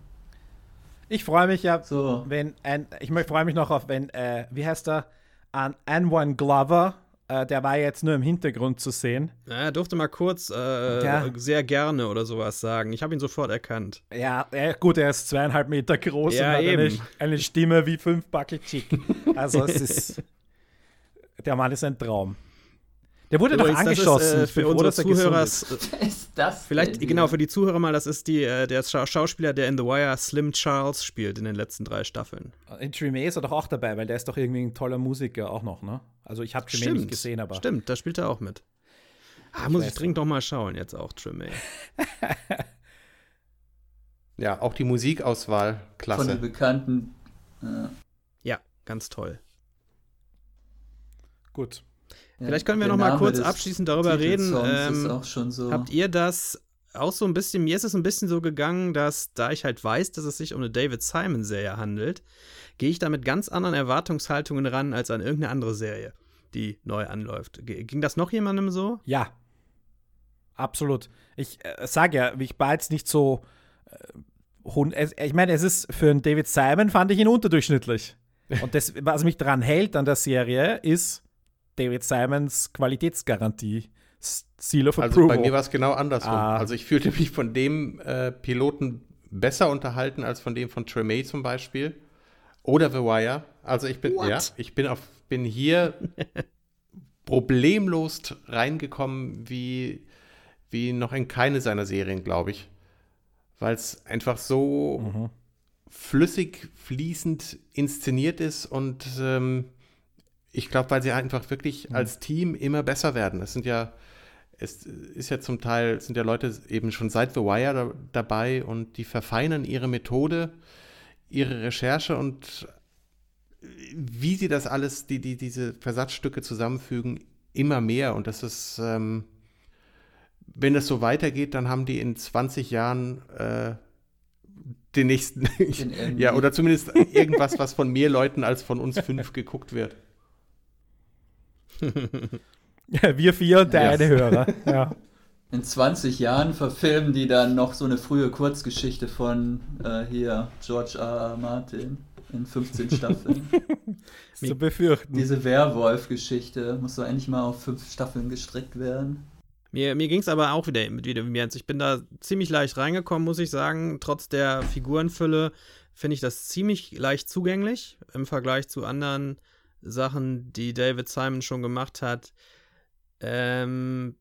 Ich freue mich ja, So, wenn ein, ich freue mich noch auf, wenn, äh, wie heißt er, An Anwan Glover, äh, der war jetzt nur im Hintergrund zu sehen. Ja, er durfte mal kurz äh, Ja. sehr gerne oder sowas sagen. Ich habe ihn sofort erkannt. Ja, äh, gut, er ist zweieinhalb Meter groß Ja, und hat eine, eine Stimme wie fünf Bucket Chicken. Also es ist, der Mann ist ein Traum. Der wurde doch Übrigens, das ist, angeschossen. äh, Ich bin für unsere er Zuhörer, ist. *laughs* ist das? vielleicht, denn genau, für die Zuhörer mal, das ist die, äh, der Scha Schauspieler, der in The Wire Slim Charles spielt in den letzten drei Staffeln. In Tremé ist er doch auch dabei, weil der ist doch irgendwie ein toller Musiker auch noch, ne? Also ich habe Tremé nicht gesehen, aber Stimmt, da spielt er auch mit. Ah, muss ich dringend doch mal schauen, jetzt auch Tremay. *laughs* Ja, auch die Musikauswahl, Von den klasse. bekannten. Äh, Ja, ganz toll. gut. Vielleicht können wir der noch mal kurz abschließend darüber reden. Ähm, auch schon so. Habt ihr das auch so ein bisschen, mir ist es ein bisschen so gegangen, dass da ich halt weiß, dass es sich um eine David Simon-Serie handelt, gehe ich da mit ganz anderen Erwartungshaltungen ran als an irgendeine andere Serie, die neu anläuft. G ging das noch jemandem so? Ja. Absolut. Ich äh, sage ja, ich war jetzt nicht so. Äh, ich meine, es ist für einen David Simon fand ich ihn unterdurchschnittlich. *laughs* Und das, was mich daran hält an der Serie, ist David Simons Qualitätsgarantie. Seal of Also Approval. bei mir war es genau andersrum. Ah. Also ich fühlte mich von dem äh, Piloten besser unterhalten als von dem von Tremay zum Beispiel. Oder The Wire. Also ich bin, What? ja, ich bin auf, bin hier *laughs* problemlos reingekommen wie, wie noch in keine seiner Serien, glaube ich. Weil es einfach so flüssig, fließend inszeniert ist und ähm, ich glaube, weil sie einfach wirklich als Team immer besser werden. Es sind ja, es ist ja zum Teil, sind ja Leute eben schon seit The Wire da, dabei und die verfeinern ihre Methode, ihre Recherche und wie sie das alles, die, die, diese Versatzstücke zusammenfügen, immer mehr. Und das ist, ähm, wenn das so weitergeht, dann haben die in 20 Jahren äh, den nächsten, *laughs* ja, Emmy. oder zumindest irgendwas, was von mehr Leuten als von uns fünf *laughs* geguckt wird. Wir vier und der Ja. eine Hörer. Ja. In 20 Jahren verfilmen die dann noch so eine frühe Kurzgeschichte von äh, hier George R. R. Martin in 15 Staffeln. *laughs* Zu befürchten. Diese Werwolf-Geschichte muss doch endlich mal auf fünf Staffeln gestreckt werden. Mir, mir ging es aber auch wieder, wieder wie mir. Ich bin da ziemlich leicht reingekommen, muss ich sagen. Trotz der Figurenfülle finde ich das ziemlich leicht zugänglich im Vergleich zu anderen Sachen, die David Simon schon gemacht hat. Ähm,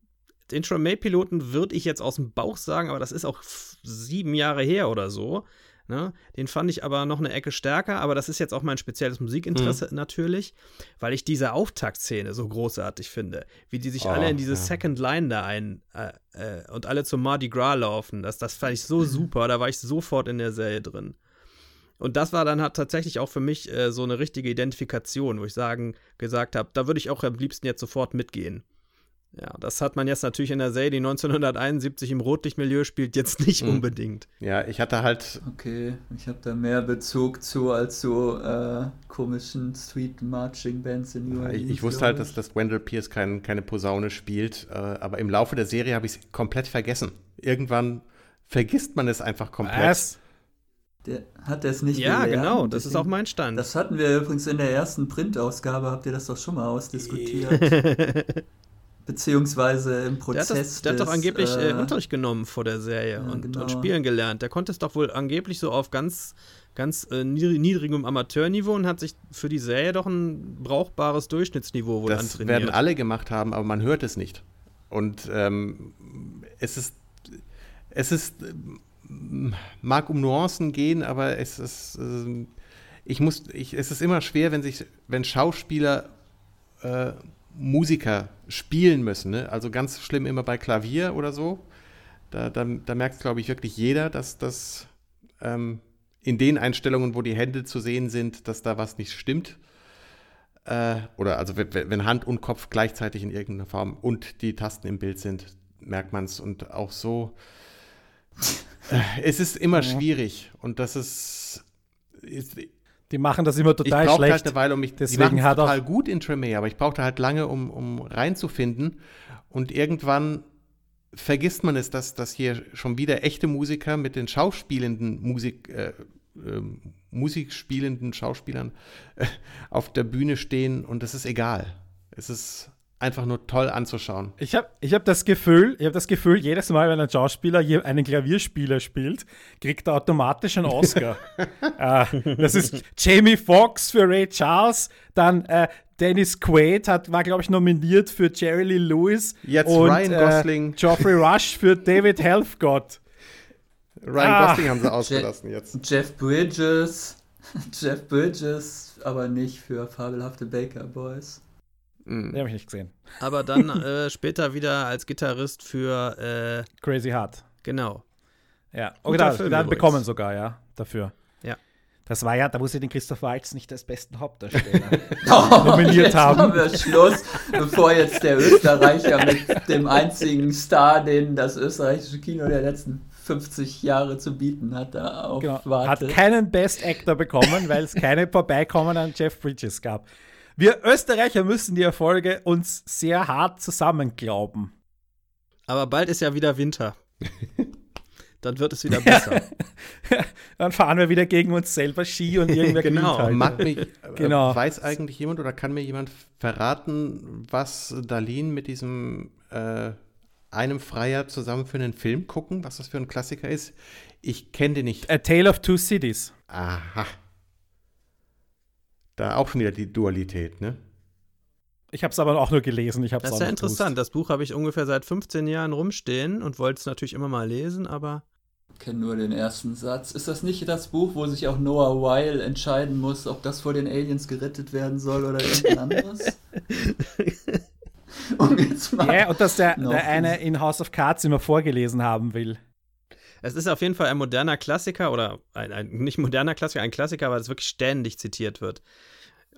den Tremay-Piloten würde ich jetzt aus dem Bauch sagen, aber das ist auch sieben Jahre her oder so. Ne? Den fand ich aber noch eine Ecke stärker, aber das ist jetzt auch mein spezielles Musikinteresse natürlich, weil ich diese Auftaktszene so großartig finde, wie die sich Oh, alle in diese ja. Second Line da ein äh, äh, und alle zum Mardi Gras laufen. Das, das fand ich so super, da war ich sofort in der Serie drin. Und das war dann halt tatsächlich auch für mich äh, so eine richtige Identifikation, wo ich sagen, gesagt habe, da würde ich auch am liebsten jetzt sofort mitgehen. Ja, das hat man jetzt natürlich in der Serie, die 1971 im Rotlichtmilieu spielt, jetzt nicht Mhm. unbedingt. Ja, ich hatte halt Okay, ich habe da mehr Bezug zu als zu äh, komischen Street Marching Bands in New Ich, Orleans. ich wusste halt, dass, dass Wendell Pierce kein, keine Posaune spielt, äh, aber im Laufe der Serie habe ich es komplett vergessen. Irgendwann vergisst man es einfach komplett. Was? Der hat es nicht Ja, gelernt, genau, das ist deswegen- auch mein Stand. Das hatten wir übrigens in der ersten Printausgabe, habt ihr das doch schon mal ausdiskutiert. *laughs* Beziehungsweise im Der Prozess. hat, das, der hat doch angeblich äh, äh, Unterricht genommen vor der Serie ja, und, genau. und spielen gelernt. Der konnte es doch wohl angeblich so auf ganz, ganz äh, niedrig- niedrigem Amateurniveau und hat sich für die Serie doch ein brauchbares Durchschnittsniveau wohl das antrainiert. werden alle gemacht haben, aber man hört es nicht. Und ähm, es ist, es ist, mag um Nuancen gehen, aber es ist, ähm, ich muss, ich, es ist immer schwer, wenn sich, wenn Schauspieler äh, Musiker spielen müssen. Ne? Also ganz schlimm immer bei Klavier oder so. Da, da, da merkt, glaube ich, wirklich jeder, dass das ähm, in den Einstellungen, wo die Hände zu sehen sind, dass da was nicht stimmt. Äh, oder also wenn Hand und Kopf gleichzeitig in irgendeiner Form und die Tasten im Bild sind, merkt man es. Und auch so. Äh, es ist immer schwierig. Und das ist. ist Die machen das immer ich total halt schlecht. eine Weile, um mich. die Deswegen hat auch- total gut in Tremay, aber ich brauchte halt lange, um, um reinzufinden. Und irgendwann vergisst man es, dass, dass hier schon wieder echte Musiker mit den schauspielenden Musik, äh, ähm, musikspielenden Schauspielern äh, auf der Bühne stehen und das ist egal. Es ist einfach nur toll anzuschauen. Ich habe ich hab das Gefühl, ich habe das Gefühl, jedes Mal, wenn ein Schauspieler je- einen Klavierspieler spielt, kriegt er automatisch einen Oscar. *laughs* äh, das ist Jamie Foxx für Ray Charles, dann äh, Dennis Quaid hat, war, glaube ich, nominiert für Jerry Lee Lewis. Jetzt und, Ryan Gosling. Äh, Geoffrey Rush für *laughs* David Helfgott. Ryan Ah. Gosling haben sie ausgelassen jetzt. Jeff Bridges. *laughs* Jeff Bridges, aber nicht für fabelhafte Baker Boys. Mhm. Den habe ich nicht gesehen. Aber dann *laughs* äh, später wieder als Gitarrist für, äh, Crazy Hart. genau. Ja, okay, da, dann bekommen sogar, ja, dafür. Ja. Das war ja, da muss ich den Christoph Waltz nicht als besten Hauptdarsteller Oh, *laughs* *laughs* nominiert jetzt haben. machen wir Schluss, bevor jetzt der Österreicher mit dem einzigen Star, den das österreichische Kino der letzten 50 Jahre zu bieten hat, da Genau. Hat keinen Best Actor bekommen, weil es keine Vorbeikommen an Jeff Bridges gab. Wir Österreicher müssen die Erfolge uns sehr hart zusammenglauben. Aber bald ist ja wieder Winter. *laughs* Dann wird es wieder besser. *laughs* Dann fahren wir wieder gegen uns selber Ski und irgendwer *laughs* Genau. halt. Mag mich, Genau. weiß eigentlich jemand oder kann mir jemand verraten, was Darlene mit diesem äh, einem Freier zusammen für einen Film gucken, was das für ein Klassiker ist? Ich kenne den nicht. A Tale of Two Cities. Aha. Da auch schon wieder die Dualität, ne? Ich habe es aber auch nur gelesen. Ich hab's Das ist ja interessant. Das Buch habe ich ungefähr seit 15 Jahren rumstehen und wollte es natürlich immer mal lesen, aber Ich kenne nur den ersten Satz. Ist das nicht das Buch, wo sich auch Noah Weil entscheiden muss, ob das vor den Aliens gerettet werden soll oder irgendein anderes? *laughs* um jetzt mal. Ja, und dass der, der eine in House of Cards immer vorgelesen haben will. Es ist auf jeden Fall ein moderner Klassiker oder ein, ein nicht moderner Klassiker, ein Klassiker, weil es wirklich ständig zitiert wird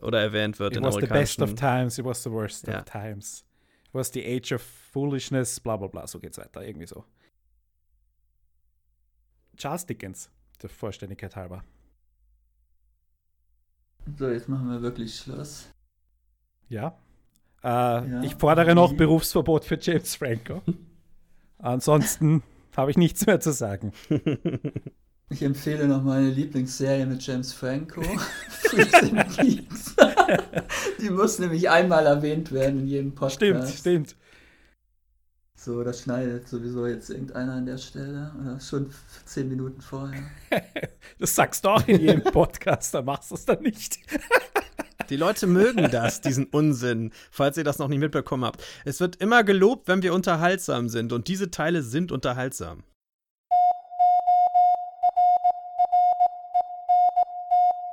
oder erwähnt wird It in was the best of times, it was the worst Ja. of times. It was the age of foolishness, bla bla bla. So geht's weiter, irgendwie so. Charles Dickens, der Vollständigkeit halber. So, jetzt machen wir wirklich Schluss. Ja. Äh, Ja. Ich fordere noch Berufsverbot für James Franco. *laughs* Ansonsten habe ich nichts mehr zu sagen. *laughs* Ich empfehle noch meine Lieblingsserie mit James Franco. *laughs* *laughs* Die muss nämlich einmal erwähnt werden in jedem Podcast. Stimmt, stimmt. So, das schneidet sowieso jetzt irgendeiner an der Stelle. Oder schon zehn Minuten vorher. Das sagst du auch in jedem Podcast, dann machst du es dann nicht. Die Leute mögen *laughs* das, diesen Unsinn, falls ihr das noch nicht mitbekommen habt. Es wird immer gelobt, wenn wir unterhaltsam sind und diese Teile sind unterhaltsam.